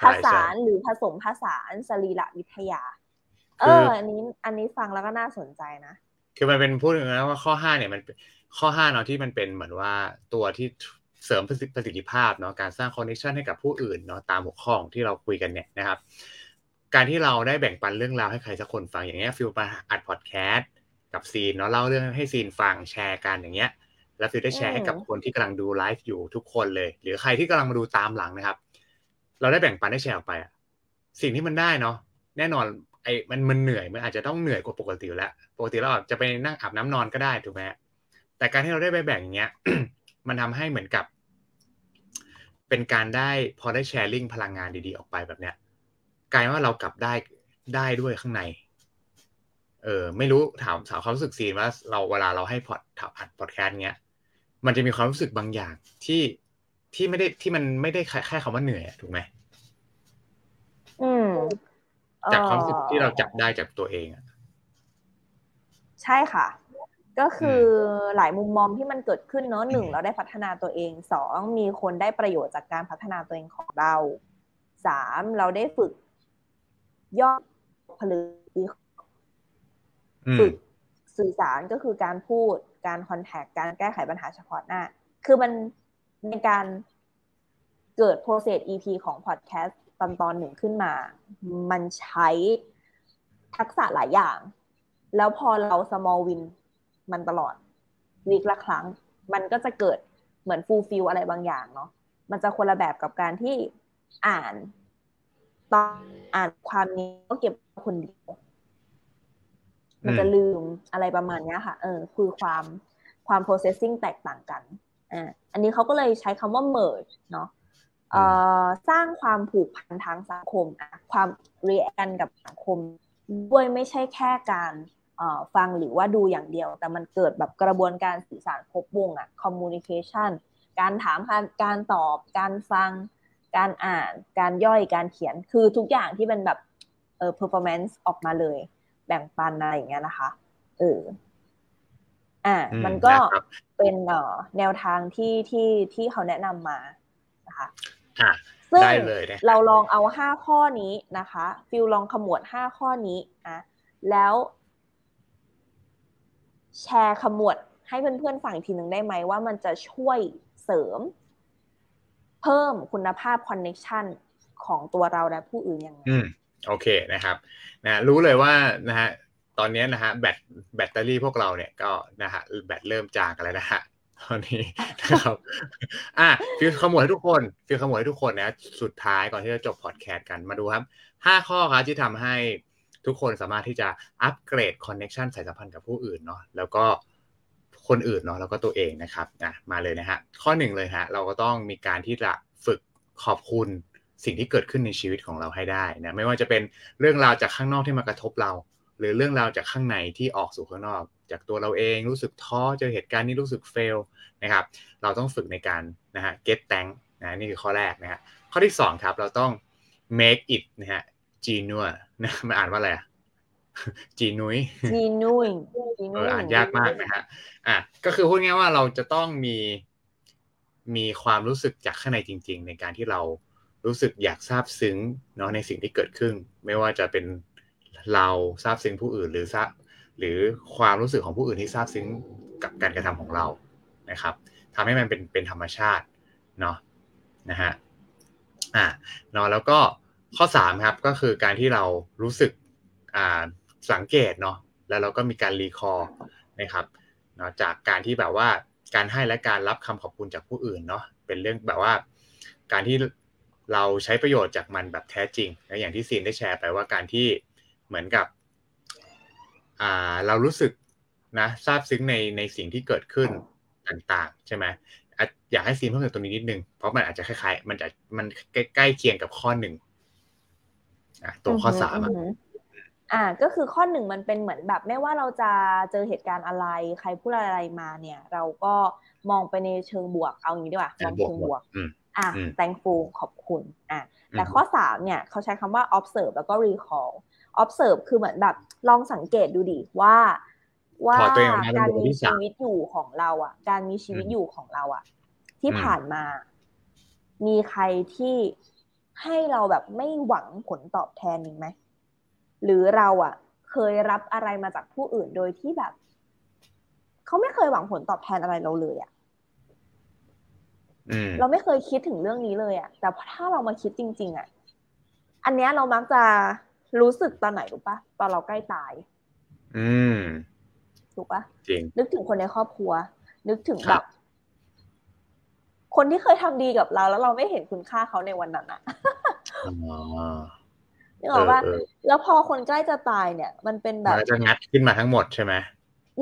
ผสานหรือผสมผสานสรีระวิทยา เออ อันนี้ อันนี้ฟังแล้วก็น่าสนใจนะ คือมันเป็นพูดถึงนะว่าข้อห้าเนี่ยมันข้อห้าเนาะที่มันเป็นเหมือนว่าตัวที่เสริมประสิทธิภาพเนาะการสร้าง connection ให้กับผู้อื่นเนาะตามหัวข้อที่เราคุยกันเนี่ยนะครับ การที่เราได้แบ่งปันเรื่องราวให้ใครสักคนฟังอย่างเงี้ยฟิลมาอัดพอดแคสต์ กับซีนเนาะเล่าเรื่องให้ซีนฟังแชร์กันอย่างเงี้ย แล้วฟิลได้แชร์ให้กับคนที่กำลังดูไลฟ์อยู่ทุกคนเลย หรือใครที่กำลังมาดูตามหลังนะครับ เราได้แบ่งปันได้แชร์ออกไปอะสิ่งที่มันได้เนาะแน่นอนไอ้มันมันเหนื่อยมันอาจจะต้องเหนื่อยกว่าปกติแล้วปกติเราจะไปนั่งอาบน้ำนอนก็ได้ถูกไหมแต่การที่เราได้ไปแบ่งอย่างเงี้ย มันทำให้เหมือนกับ เป็นการได้พอได้แชร์ลิงพลังงานดีๆออกไปแบบเนี้ยกลายว่าเรากลับได้ได้ด้วยข้างใน เออไม่รู้ถามสาวความรู้สึกซีนว่าเราเวลาเราให้พอดอัดพอดแคสต์เงี้ย มันจะมีความรู้สึกบางอย่างที่ที่ไม่ได้ที่มันไม่ได้แค่คำว่าเหนื่อยถูกไหมอืมจากความรู้สึกที่เราจับได้จากตัวเองอะใช่ค่ะ ก็คือหลายมุมมองที่มันเกิดขึ้นเนาะหนึ่งเราได้พัฒนาตัวเองสองมีคนได้ประโยชน์จากการพัฒนาตัวเองของเราสามเราได้ฝึกยอดผลึก ฝึกสื่อสารก็คือการพูดการ contact การแก้ไขปัญหาเฉพาะหน้า คือมันในการเกิด process EP ของพอดแคสต์ตอนตอนหนึ่งขึ้นมา มันใช้ทักษะหลายอย่าง แล้วพอเรา small win มันตลอด week ละครั้ง มันก็จะเกิดเหมือน fulfill อะไรบางอย่างเนาะมันจะคนละแบบกับการที่อ่านตอนอ่านความนี้ก็เก็บคนเดียว มันจะลืมอะไรประมาณนี้ค่ะเออคือความความ processing แตกต่างกันอ่าอันนี้เขาก็เลยใช้คำว่า merge เนาะเอ่อสร้างความผูกพันทางสังคมอะความ react กับสังคม ด้วยไม่ใช่แค่การฟังหรือว่าดูอย่างเดียว แต่มันเกิดแบบกระบวนการสื่อสารครบวงอะ communication การถามการตอบ การฟัง การอ่าน การย่อยการเขียนคือทุกอย่างที่เป็นแบบเออ performance ออกมาเลย แบ่งปันอะไรอย่างเงี้ยนะคะ เออ อ่า มันก็เป็นเอ่อแนวทางที่ที่ที่เขาแนะนำมานะคะอ่าซึ่งเราลองเอาห้าข้อนี้นะคะ ฟิลลองขมวดห้าข้อนี้อะแล้ว แชร์ขมวดให้เพื่อนๆฟังอีกทีหนึ่งได้ไหมว่ามันจะช่วยเสริม เพิ่มคุณภาพ connection ของตัวเราและผู้อื่นยังไงอืม โอเคนะครับนะรู้เลยว่านะฮะตอนนี้นะฮะแบตแบตเตอรี่พวกเราเนี่ยก็นะฮะแบตเริ่มจางกันแล้วนะฮะตอนนี้นะครับอะฟิลขมวดให้ทุกคนฟิลขมวดให้ทุกคนนะสุดท้ายก่อนที่จะจบพอดแคสต์กันมาดูครับห้าข้อครับที่ทำให้ทุกคนสามารถที่จะอัปเกรดคอนเน็ชันสายสัมพันธ์กับผู้อื่นเนาะแล้วก็คนอื่นเนาะแล้วก็ตัวเองนะครับนะมาเลยนะฮะข้อหนึ่งเลยฮะเราก็ต้องมีการที่จะฝึกขอบคุณ สิ่งที่เกิดขึ้นในชีวิตของเราให้ได้นะไม่ว่าจะเป็นเรื่องราวจากข้างนอกที่มากระทบเรา หรือเรื่องราวจากข้างในที่ออกสู่ข้างนอก จากตัวเราเองรู้สึกท้อเจอเหตุการณ์นี้รู้สึกเฟลนะครับเราต้องฝึกในการนะฮะ get thank นะนี่คือข้อแรกนะฮะข้อที่2ครับเราต้อง make it นะฮะ genuine นะมันอ่านว่าอะไรอะจีนุยจีนุยเอออ่านยากมากนะฮะอะก็คือพูดง่ายว่าเราจะต้องมีมีความรู้สึกจากข้างในจริง ๆ ในการที่เรา รู้สึกอยากซาบซึ้งเนาะในสิ่งที่เกิดขึ้น ไม่ว่าจะเป็นเราซาบซึ้งผู้อื่นหรือซาหรือความรู้สึกของผู้อื่นที่ซาบซึ้งกับการกระทำของเรานะครับทำให้มันเป็นเป็นธรรมชาติเนาะนะฮะอ่าเนาะแล้วก็ข้อ3ครับก็คือการที่เรารู้สึกอ่าสังเกตเนาะแล้วเราก็มีการรีคอร์นะครับเนาะจากการที่แบบว่าการให้และการรับคำขอบคุณจากผู้อื่นเนาะเป็นเรื่องแบบว่า การที่ เราใช้ประโยชน์จากมันแบบแท้จริงนะอย่างที่ซีนได้แชร์ไปว่าการที่เหมือนกับอ่าเรารู้สึกนะทราบซึ้งในในสิ่งที่เกิดขึ้นต่างๆ ใช่ไหมอยากให้ซีนเพิ่มเติมตรงนี้นิดนึง เพราะมันอาจจะคล้ายๆ มันจะมันใกล้ๆเคียงกับข้อหนึ่งอะตัวข้อสามอะอ่าก็คือข้อหนึ่งมันเป็นเหมือนแบบไม่ว่าเราจะเจอเหตุการณ์อะไร ใครพูดอะไรมาเนี่ย เราก็มองไปในเชิงบวกเอางี้ดีกว่ามองเชิงบวก อ่า thankful ขอบคุณอ่าแต่ข้อสามเนี่ยเขาใช้คำว่า observe แล้วก็ recall observe คือเหมือนแบบลองสังเกตดูดิว่าว่าการมีชีวิตอยู่ของเราอะ การมีชีวิตอยู่ของเราอะ ที่ผ่านมา มีใครที่ให้เราแบบไม่หวังผลตอบแทนไหมหรือเราอะ เคยรับอะไรมาจากผู้อื่นโดยที่แบบ เขาไม่เคยหวังผลตอบแทนอะไรเราเลยอะ เราไม่เคยคิดถึงเรื่องนี้เลยอะแต่ถ้าเรามาคิดจริง ๆอะอันเนี้ยเรามักจะรู้สึกตอนไหนรู้ปะตอนเราใกล้ตาย อืมถูกปะจริงนึกถึงคนในครอบครัว นึกถึงแบบคนที่เคยทำดีกับเรา แล้วเราไม่เห็นคุณค่าเขาในวันนั้นอะนึกออกปะแล้วพอคนใกล้จะตายเนี่ย มันเป็นแบบจะงัดขึ้นมาทั้งหมดใช่ไหม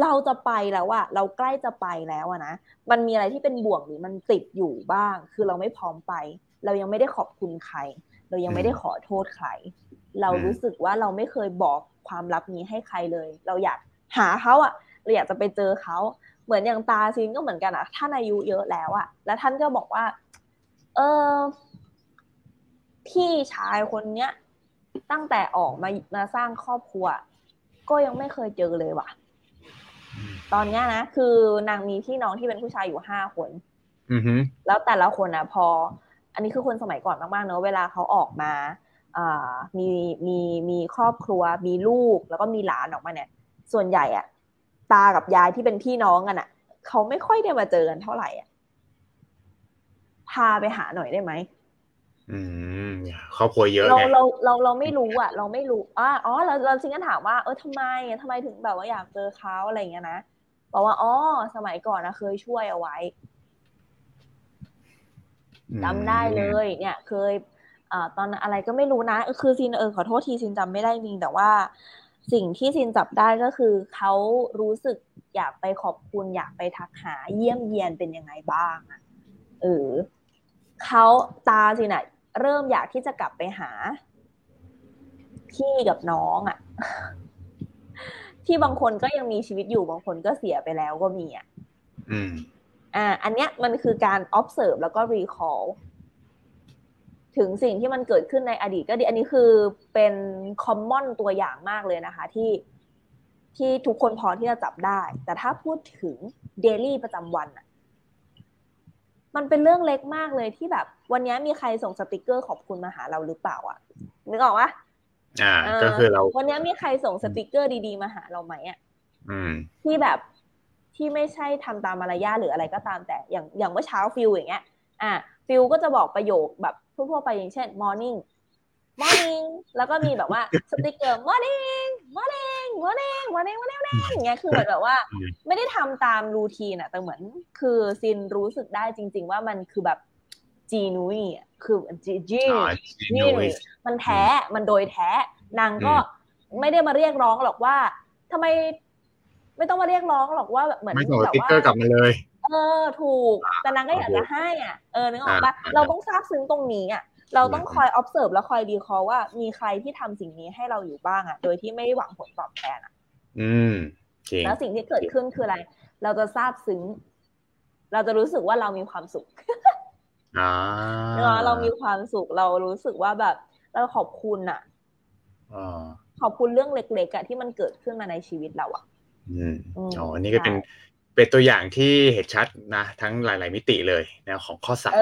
เราจะไปแล้วอะเราใกล้จะไปแล้วอะนะมันมีอะไรที่เป็นบ่วงหรือมันติดอยู่บ้าง คือเราไม่พร้อมไป เรายังไม่ได้ขอบคุณใคร เรายังไม่ได้ขอโทษใคร เรารู้สึกว่าเราไม่เคยบอกความลับนี้ให้ใครเลย เราอยากหาเขาอะเราอยากจะไปเจอเขาเหมือนอย่างตาซินก็เหมือนกันอะท่านอายุเยอะแล้วอะแล้วท่านก็บอกว่า เออพี่ชายคนเนี้ยตั้งแต่ออกมามาสร้างครอบครัว ก็ยังไม่เคยเจอเลยว่ะ ตอนเนี้ยนะคือนางมีพี่น้องที่เป็นผู้ชายอยู่ห้าคนอือฮึแล้วแต่ละคนอะพอ อันนี้คือคนสมัยก่อนมากๆเนอะเวลาเขาออกมาอ่ามีมีมีครอบครัว มีลูกแล้วก็มีหลานออกมาเนี่ย ส่วนใหญ่อะ ตากับยายที่เป็นพี่น้องกันอะเขาไม่ค่อยได้มาเจอกันเท่าไหร่อะพาไปหาหน่อยได้ไหมอืมครอบครัวเยอะเราไงเราเราเราไม่รู้อะ เราไม่รู้อะอ๋อเราเราจริงก็ถามว่าเออทำไมอะทำไมถึงแบบว่าอยากเจอเขาอะไรอย่างเงี้ยนะ บอกว่าอ๋อสมัยก่อนนะเคยช่วยเอาไว้จำได้เลย เนี่ย เคยอ่าตอนอะไรก็ไม่รู้นะเออคือซินเออขอโทษทีซินจำไม่ได้จริงแต่ว่า สิ่งที่ซินจับได้ก็คือเขารู้สึกอยากไปขอบคุณอยากไปทักหาเยี่ยมเยียนเป็นยังไงบ้างอะเออเขาตาสินะเริ่มอยากที่จะกลับไปหาพี่กับน้องอะ ที่บางคนก็ยังมีชีวิตอยู่บางคนก็เสียไปแล้วก็มีอะอืมอ่า อันเนี้ยมันคือการ observe แล้วก็ recall ถึงสิ่งที่มันเกิดขึ้นในอดีตก็ดี อันนี้คือเป็น common ตัวอย่างมากเลยนะคะ ที่ที่ทุกคนพอที่จะจับได้ แต่ถ้าพูดถึง daily ประจำวันอะมันเป็นเรื่องเล็กมากเลยที่แบบ วันนี้มีใครส่งสติกเกอร์ขอบคุณมาหาเราหรือเปล่าอะนึกออกปะ อ่าเออก็คือเรา วันนี้มีใครส่งสติกเกอร์ดีๆมาหาเราไหมอะอืมที่แบบที่ไม่ใช่ทำตามมารยาทหรืออะไรก็ตามแต่อย่างอย่างเมื่อเช้าฟิลอย่างเงี้ย อะฟิลก็จะบอกประโยคแบบทั่วๆไปอย่างเช่น morning morning แล้วก็มีแบบว่าสติกเกอร์ morning morning morning morning morning morning อย่างเงี้ยคือเหมือนแบบว่าอืมไม่ได้ทำตาม routine อะแต่เหมือนคือซินรู้สึกได้จริง ๆ ว่ามันคือแบบ จีนุยอะคือจีจีอ๋อนี่ Genius มันแท้มันโดยแท้ นางก็ไม่ได้มาเรียกร้องหรอกว่าทำไม ไม่ต้องมาเรียกร้องหรอกว่าแบบเหมือนไม่ส่งสแบบติ๊กว่าเกอร์กลับมาเลย เออ ถูก แต่นางก็อยากจะให้อะเออนึกออกปะอ่าเราต้องทราบซึ้งตรงนี้อะเราต้องอืมคอย observe แล้วคอยดีคอว่ามีใครที่ทำสิ่งนี้ให้เราอยู่บ้างอะ โดยที่ไม่ได้หวังผลตอบแทนอะ อืมจริงแล้วสิ่งที่เกิดขึ้นคืออะไร เราจะทราบซึ้ง เราจะรู้สึกว่าเรามีความสุข อ่าเนอะเรามีความสุขเรารู้สึกว่าแบบ เราขอบคุณอะอ่าขอบคุณเรื่องเล็กๆอะที่มันเกิดขึ้นมาในชีวิตเราอะอืมอืมอ๋ออันนี้ก็เป็นใช่เป็นตัวอย่างที่เห็นชัดนะ ทั้งหลาย ๆ มิติเลยนะของข้อสามเออ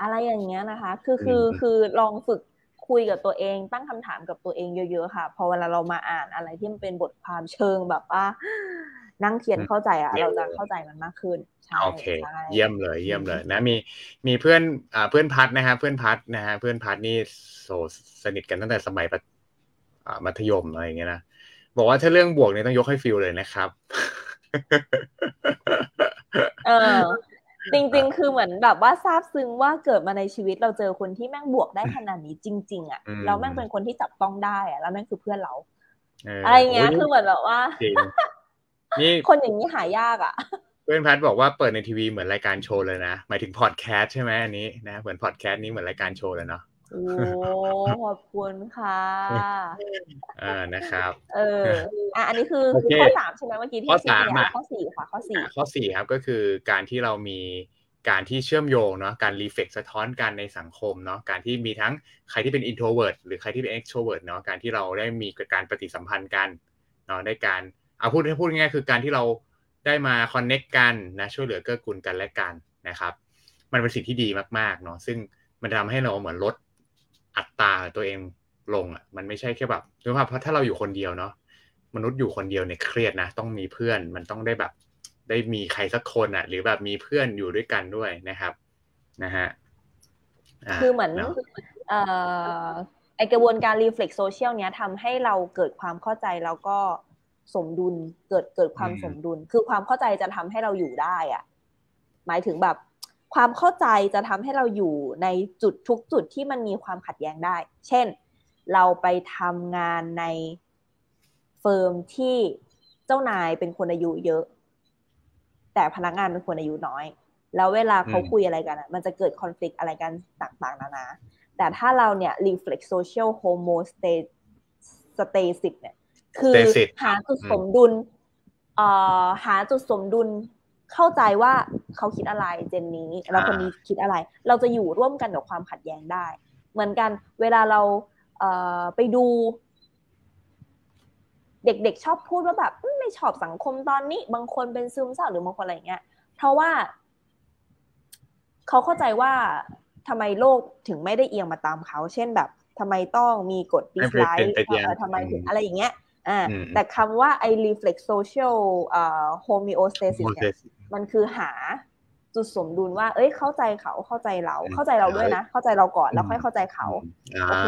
อะไรอย่างเงี้ยนะคะ คือคืออืมคือลองฝึกคุยกับตัวเอง ตั้งคำถามกับตัวเองเยอะ ๆ ค่ะ พอเวลาเรามาอ่านอะไรที่มันเป็นบทความเชิงแบบว่า นั่งเขียนเข้าใจอะเราจะเข้าใจมันมากขึ้นใช่โอเคใช่เยี่ยมเลย เยี่ยมเลยนะมีมีเพื่อนอ่าเพื่อนพัดนะฮะเพื่อนพัดนะฮะเพื่อนพัดนี่โสสนิทกันตั้งแต่สมัยปะอ่ามัธยมอะไรอย่างเงี้ยนะบอกว่าถ้าเรื่องบวกเนี่ยต้องยกให้ฟิลเลยนะครับ เออจริง ๆ คือเหมือนแบบว่าซาบซึ้งว่าเกิดมาในชีวิตเราเจอคนที่แม่งบวกได้ขนาดนี้จริง ๆ อะอืมแล้วแม่งเป็นคนที่จับต้องได้อะแล้วแม่งคือเพื่อนเราเอออะไรเงี้ยโคือเหมือนแบบว่าจริง นี่คนอย่างนี้หายากอะ เพื่อนพัดบอกว่าเปิดในทีวีเหมือนรายการโชว์เลยนะหมายถึงพอดแคสต์ใช่ไหมอันนี้นะเหมือนพอดแคสต์นี้เหมือนรายการโชว์เลยเนาะโอ้ขอบคุณค่ะอ่านะครับ เอออะอันนี้คือโอคือเคข้อสามใช่ไหมเมื่อกี้ที่ข้อชี้สามไปแล้วอะข้อสี่ค่ะข้อสี่อะข้อสี่ครับก็คือการที่เรามีการที่เชื่อมโยงเนาะการรีเฟกสะท้อนกันในสังคมเนาะการที่มีทั้งใครที่เป็น introvert หรือใครที่เป็น extrovert เนาะการที่เราได้มีการปฏิสัมพันธ์กันเนาะได้การ เอาพูดให้พูดง่ายๆคือการที่เราได้มา connect กันนะช่วยเหลือเกื้อกูลกันและกันนะครับ มันเป็นสิ่งที่ดีมากๆเนาะซึ่งมันทำให้เราเหมือนลดอัตราตัวเองลงอะมันไม่ใช่แค่แบบหรือว่าเพราะถ้าเราอยู่คนเดียวเนาะมนุษย์อยู่คนเดียวเนี่ยเครียดนะ ต้องมีเพื่อนมันต้องได้แบบได้มีใครสักคนอะ หรือแบบมีเพื่อนอยู่ด้วยกันด้วยนะครับนะฮะาคือเหมือนนาะเอ่อไอกระบวนการ reflect social เนี้ยทำให้เราเกิดความเข้าใจแล้วก็ สมดุลเกิดเกิดความสมดุล คือความเข้าใจจะทำให้เราอยู่ได้อะหมายถึงแบบ ความเข้าใจจะทำให้เราอยู่ในจุดทุกจุดที่มันมีความขัดแย้งได้ เช่น เราไปทำงานในเฟิร์มที่เจ้านายเป็นคนอายุเยอะ แต่พนักงานเป็นคนอายุน้อย แล้วเวลาเขาอืมคุยอะไรกันอะมันจะเกิดคอน FLICT อะไรกันต่างๆ นานา แต่ถ้าเราเนี่ย reflect social homostasis เนี่ย คือ Stasis หาจุดอืมสมดุลเอ่อหาจุดสมดุลเข้าใจว่าเขาคิดอะไรเจนนี้เราคนนี้คิดอะไร เราจะอยู่ร่วมกันกับความขัดแย้งได้ เหมือนกันเวลาเราเอ่อไปดู เด็กๆชอบพูดว่าแบบไม่ชอบสังคมตอนนี้ บางคนเป็นซึมเศร้าหรือบางคนอะไรเงี้ย เพราะว่า เขาเข้าใจว่าทำไมโลกถึงไม่ได้เอียงมาตามเขา เช่นแบบทำไมต้องมีกฎดิสไลค์ทำไมถึงอะไรอย่างเงี้ย อ่าแต่คำว่าไอ้ reflex social อ่า homeostasis เนี่ยมันคือหาจุดสมดุลว่า เอ้ย เข้าใจเขาเข้าใจเรา เข้าใจเราด้วยนะ เข้าใจเราก่อนแล้วค่อยเข้าใจเขาโอเค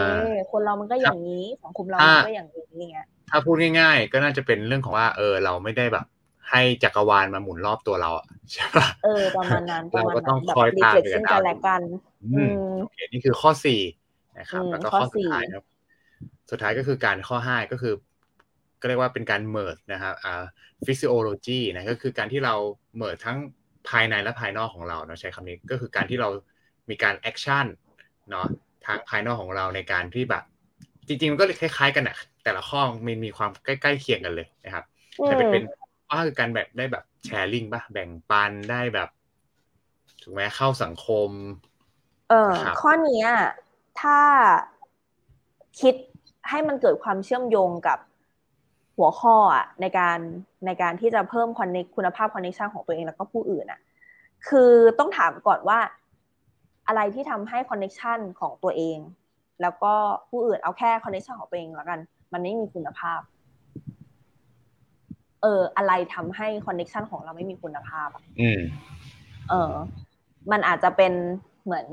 คนเรามันก็อย่างนี้สังคมเรามันก็อย่างนี้เงี้ยถ้าพูดง่าย ๆ ก็น่าจะเป็นเรื่องของว่า เออ เราไม่ได้แบบ ให้จักรวาลมาหมุนรอบตัวเราอะใช่ปะเออประมาณนั้นเราก็ต้องคอยตามกันกันและกันอืมโอเคนี่คือข้อสี่นะครับ แล้วก็ข้อสุดท้ายครับ สุดท้ายก็คือการข้อห้าก็คือ ก็เรียกว่าเป็นการ merge นะครับอ่า physiology นะก็คือการที่เรา merge ทั้งภายในและภายนอกของเราเนาะใช้คำนี้ก็คือการที่เรามีการ action เนาะทางภายนอกของเราในการที่แบบ จริงๆมันก็คล้ายๆกันอะแต่ละข้อมันมีความใกล้ๆเคียงกันเลยนะครับแต่เป็นเป็นว่าคือการแบบได้แบบ sharing ป่ะแบ่งปันได้แบบถูกไหมเข้าสังคม เออข้อนี้ถ้าคิดให้มันเกิดความเชื่อมโยงกับ หัวข้ออะในการในการที่จะเพิ่ม connect คุณภาพ connection ของตัวเองแล้วก็ผู้อื่นอะคือต้องถามก่อนว่า อะไรที่ทำให้ connection ของตัวเอง แล้วก็ผู้อื่นเอาแค่ connection ของตัวเองแล้วกัน มันไม่มีคุณภาพเอออะไรทำให้ connection ของเราไม่มีคุณภาพอืมเออ มันอาจจะเป็นเหมือน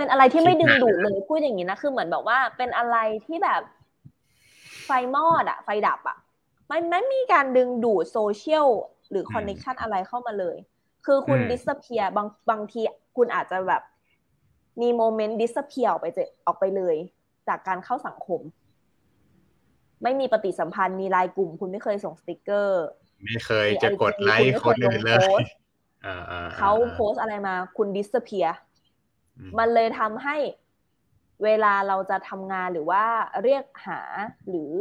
เป็นอะไรที่ไม่ดึงดูดเลยพูดอย่างนี้นะคือเหมือนแบบว่าเป็นอะไรที่แบบไฟมอดอะไฟดับอะไม่ไม่มีการดึงดูดโซเชียลหรือ connection อะไรเข้ามาเลย คือคุณ disappear บางบางทีคุณอาจจะแบบ มี moment disappear ออกไปเจออกไปเลย จากการเข้าสังคม ไม่มีปฏิสัมพันธ์มีไลน์กลุ่ม คุณไม่เคยส่งสติกเกอร์ ไม่เคยจะกดไลค์คนอื่นเลยเขาโพสอะไรมา คุณ disappear มันเลยทำให้เวลาเราจะทำงานหรือว่าเรียกหาหรือ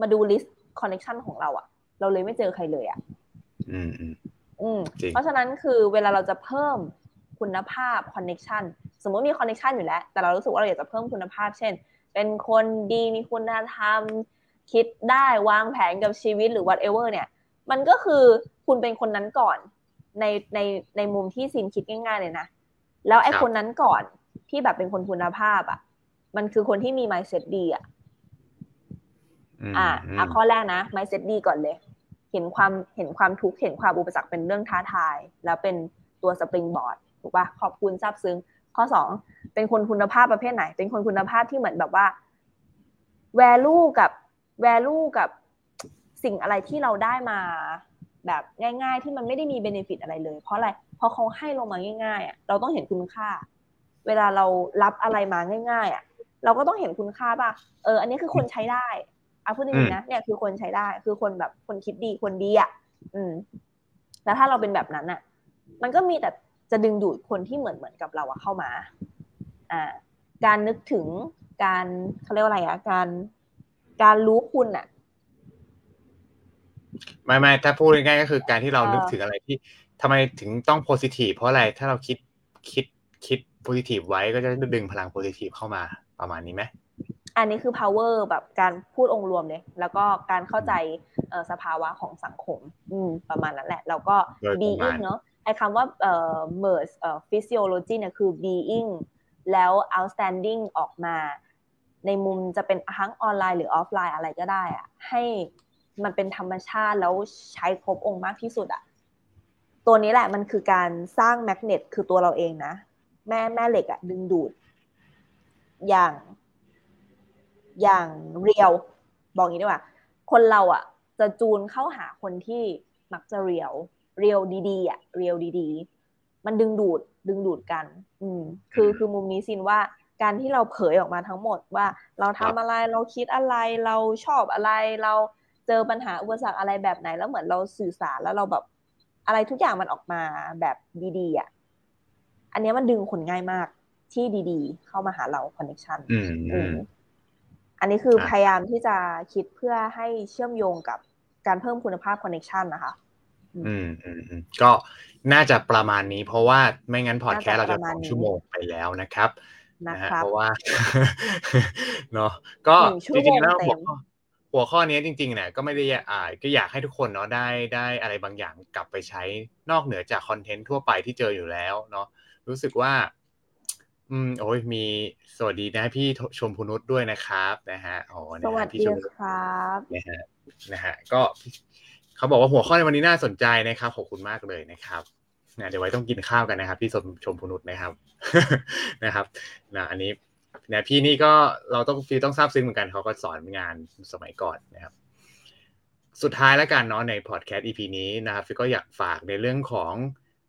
มาดู list connection ของเราอะเราเลยไม่เจอใครเลยอะอืมอืมเพราะฉะนั้นคือเวลาเราจะเพิ่มคุณภาพ connection สมมติมี connection อยู่แล้ว แต่เรารู้สึกว่าเราอยากจะเพิ่มคุณภาพ เช่น เป็นคนดีมีคุณธรรม คิดได้วางแผนกับชีวิตหรือ whatever เนี่ย มันก็คือคุณเป็นคนนั้นก่อนในในในมุมที่ซิมคิดง่าย ๆ เลยนะ แล้วไอ้คนนั้นก่อนที่แบบเป็นคนคุณภาพ อะ มันคือคนที่มี mindset ดีอะอ่าอะข้อแรกนะ mindset ดีก่อนเลย เห็นความเห็นความทุกข์เห็นความอุปสรรคเป็นเรื่องท้าทาย แล้วเป็นตัวสปริงบอร์ดถูกปะขอบคุณซาบซึ้งข้อสองเป็นคนคุณภาพประเภทไหน เป็นคนคุณภาพที่เหมือนแบบว่า value กับ value กับสิ่งอะไรที่เราได้มา แบบง่าย ๆ ที่มันไม่ได้มีเบนฟิตอะไรเลย เพราะอะไร เพราะเขาให้ลงมาง่ายๆอะเราต้องเห็นคุณค่า เวลาเรารับอะไรมาง่าย ๆ อะ เราก็ต้องเห็นคุณค่าป่ะเอออันนี้คือคนใช้ได้อะพูดจริงๆนะเนี่ยคือคนใช้ได้คือคนแบบคนคิดดีคนดีอะอืมแล้วถ้าเราเป็นแบบนั้นอะ มันก็มีแต่จะดึงดูดคนที่เหมือนเหมือนกับเราอะเข้ามา อ่า การนึกถึงการเขาเรียกว่าอะไรอะการการรู้คุณอะไม่ไม่ถ้าพูดง่ายๆก็คือการที่เรานึกถึงอะไรที่ ทำไมถึงต้องโพซิทีฟเพราะอะไรถ้าเราคิดคิดคิดโพซิทีฟไว้ก็จะดึงพลังโพซิทีฟเข้ามาประมาณนี้ไหมอันนี้คือ power แบบการพูดองค์รวมเลยแล้วก็การเข้าใจสภาวะของสังคมอืมประมาณนั้นแหละ แล้วก็ being เนาะไอ้คำว่าเอ่อ merge เอ่อ physiology เนี่ยคือ being แล้ว outstanding ออกมา ในมุมจะเป็นทั้งออนไลน์หรือออฟไลน์อะไรก็ได้อะให้มันเป็นธรรมชาติแล้วใช้ครบองค์มากที่สุดอะ ตัวนี้แหละมันคือการสร้างแมกเนตคือตัวเราเองนะ แม่แม่เหล็กอะดึงดูด อย่าง อย่างเรียว บอกงี้ดีกว่า คนเราอะจะจูนเข้าหาคนที่มักจะเรียว เรียวดีๆอะเรียวดีๆ มันดึงดูดดึงดูดกัน อืม คือคือมุมนี้สินว่าการที่เราเผยออกมาทั้งหมดว่า เราทำอะไรเราคิดอะไรเราชอบอะไรเราเจอปัญหาอุปสรรคอะไรแบบไหนแล้วเหมือนเราสื่อสารแล้วเราแบบ อะไรทุกอย่างมันออกมาแบบดีๆอะอันนี้มันดึงคนง่ายมากที่ดีๆ เข้ามาหาเราคอนเนคชันอันนี้คือพยายามที่จะคิดเพื่อให้เชื่อมโยงกับการเพิ่มคุณภาพคอนเนคชันนะคะ อืมอืมก็น่าจะประมาณนี้ เพราะว่าไม่งั้นพอดแคสต์เราจะสองชั่วโมงไปแล้วนะครับนะฮะครับเพราะว่าเนาะก็หนึ่งชั่วจโมริงงๆแล้วเต็หัวมข้อ หัวข้อนี้จริงๆเนี่ยก็ไม่ได้อ่าก็อยากให้ทุกคนเนาะได้ได้อะไรบางอย่างกลับไปใช้นอกเหนือจากคอนเทนต์ทั่วไปที่เจออยู่แล้วเนาะรู้สึกว่า อืมโอ้ยมีสวัสดีนะพี่ชมพูนุชด้วยนะครับนะฮะอ๋อสนะวัฮะสพี่ดีชมพูนุชครับนะฮะนะฮะก็เขาบอกว่าหัวข้อในวันนี้น่าสนใจนะครับขอบคุณมากเลยนะครับนะเดี๋ยวไว้ต้องกินข้าวกันนะครับ พี่ชมชมพูนุชนะครับนะครับนะอันนี้ นะพี่นี่ก็เราต้องฟีต้องทราบซึ้งเหมือนกันเขาก็สอนงานสมัยก่อนนะครับสุดท้ายแล้วกันเนาะในพอดแคสต์ EP นี้นะครับฟิวก็อยากฝากในเรื่องของ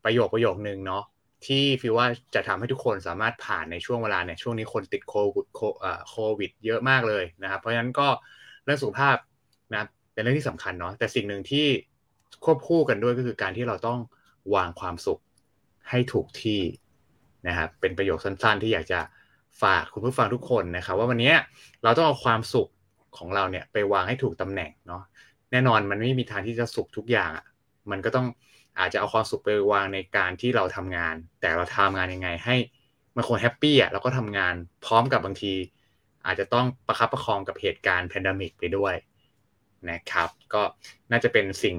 ประโยคประโยคนึงเนาะที่ฟิวว่าจะทำให้ทุกคนสามารถผ่านในช่วงเวลาเนี่ยช่วงนี้คนติดโควิดโคเอ่อโควิด เยอะมากเลยนะครับ เพราะฉะนั้นก็เรื่องสุขภาพนะเป็นเรื่องที่สำคัญเนาะแต่สิ่งหนึ่งที่ควบคู่กันด้วยก็คือการที่เราต้องวางความสุขให้ถูกที่นะครับเป็นประโยคสั้นๆ ที่อยากจะ ฝากคุณผู้ฟังทุกคนนะครับ ว่าวันนี้เราต้องเอาความสุขของเราเนี่ยไปวางให้ถูกตำแหน่งเนาะแน่นอนมันไม่มีทางที่จะสุขทุกอย่างอะมันก็ต้องอาจจะเอาความสุขไปวางในการที่เราทำงาน แต่เราทำงานยังไงให้มันคนแฮปปี้อะแล้วก็ทำงานพร้อมกับบางที อาจจะต้องประคับประคองกับเหตุการณ์แพนดมิกไปด้วยนะครับ ก็น่าจะเป็นสิ่ง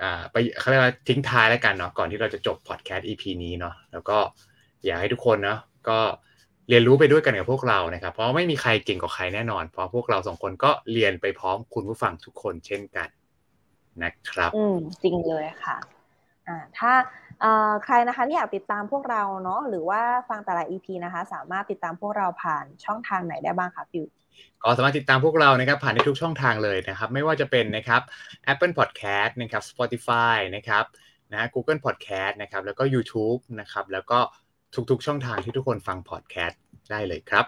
อ่าไปเขาเรียกว่าทิ้งท้ายแล้วกันเนาะก่อนที่เราจะจบพอดแคสต์ EP นี้เนาะแล้วก็อยากให้ทุกคนเนาะก็ เรียนรู้ไปด้วยกันกับพวกเรานะครับ เพราะไม่มีใครเก่งกว่าใครแน่นอน เพราะพวกเราสองคนก็เรียนไปพร้อมคุณผู้ฟังทุกคนเช่นกันนะครับ อืมจริงเลยค่ะอ่าถ้าเอ่อใครนะคะที่อยากติดตามพวกเราเนาะหรือว่าฟังแต่ละ EP นะคะ สามารถติดตามพวกเราผ่านช่องทางไหนได้บ้างคะฟิวก็สามารถติดตามพวกเรานะครับผ่านในทุกช่องทางเลยนะครับ ไม่ว่าจะเป็นนะครับ Apple Podcast นะครับ Spotify นะครับนะ Google Podcast นะครับแล้วก็ YouTube นะครับแล้วก็ ทุกๆ ช่องทางที่ทุกคนฟัง podcast ได้เลยครับ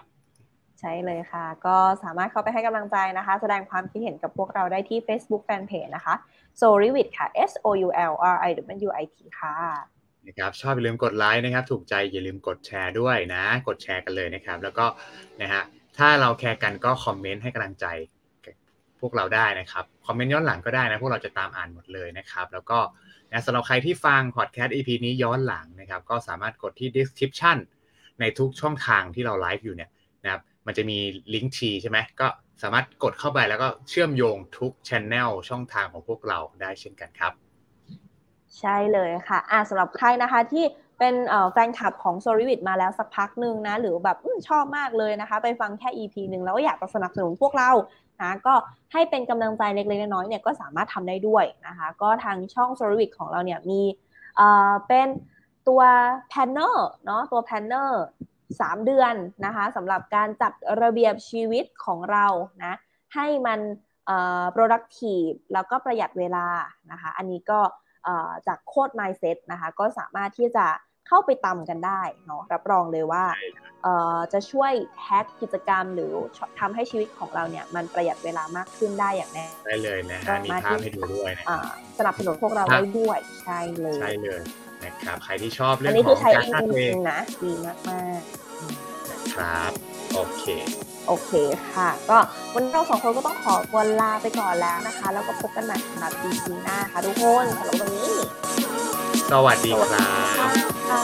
ใช่เลยค่ะ ก็สามารถเข้าไปให้กำลังใจนะคะ แสดงความคิดเห็นกับพวกเราได้ที่ Facebook Fanpage นะคะ s o r i w i t ค่ะ S O U L R I W I T ค่ะนะครับชอบอย่าลืมกดไลค์นะครับ ถูกใจอย่าลืมกดแชร์ด้วยนะ กดแชร์กันเลยนะครับ แล้วก็นะฮะถ้าเราแคร์กันก็คอมเมนต์ให้กำลังใจกับพวกเราได้นะครับ คอมเมนต์ย้อนหลังก็ได้นะ พวกเราจะตามอ่านหมดเลยนะครับ แล้วก็ นะสำหรับใครที่ฟังพอดแคสต์ EP นี้ย้อนหลังนะครับ ก็สามารถกดที่ description ในทุกช่องทางที่เราไลฟ์อยู่เนี่ยนะครับมันจะมีลิงก์ทีใช่ไหมก็สามารถกดเข้าไปแล้วก็เชื่อมโยงทุกช anel ช่องทางของพวกเราได้เช่นกันครับ ใช่เลยค่ะอ่าสำหรับใครนะคะที่เป็นแฟนคลับของ s o r i w i t มาแล้วสักพักหนึ่งนะ หรือแบบอชอบมากเลยนะคะ ไปฟังแค่ EP หนึ่งแล้วก็อยากจะสนับสนุนพวกเรา นะก็ให้เป็นกำลังใจเล็กๆน้อยๆเนี่ยก็สามารถทำได้ด้วยนะคะก็ทางช่อง s o r i w i t ของเราเนี่ยมีเอ่อเป็นตัว planner เนาะตัว plannerสามเดือนนะคะสำหรับการจัดระเบียบชีวิตของเรานะให้มันเอ่อ productive แล้วก็ประหยัดเวลานะคะ อันนี้ก็เอ่อจากโคด mindset นะคะ ก็สามารถที่จะ เข้าไปตำกันได้เนาะรับรองเลยว่าเอ่อจะช่วยแฮ็กกิจกรรมหรือทำให้ชีวิตของเราเนี่ยมันประหยัดเวลามากขึ้นได้อย่างแน่ได้เลยนะก็ฮะมีมาภาพที่ให้ดูด้วยนะอ่าสนับสนุนพวกเราครับได้ด้วยใช่เลยใช่เลยนะครับใครที่ชอบเรื่อัอนงนี้ขคือองใช้การเองสร้างจตัวเอริงงๆนะดีมากครับโอเคๆ โอเคค่ะ ก็วันนี้เราสองคนก็ต้องขอตัวลาไปก่อนแล้วนะคะ แล้วก็พบกันใหม่สำหรับ EP หน้าค่ะทุกคนสำหรับวันนี้ สวัสดีสวัสคดีรับ ค่ะ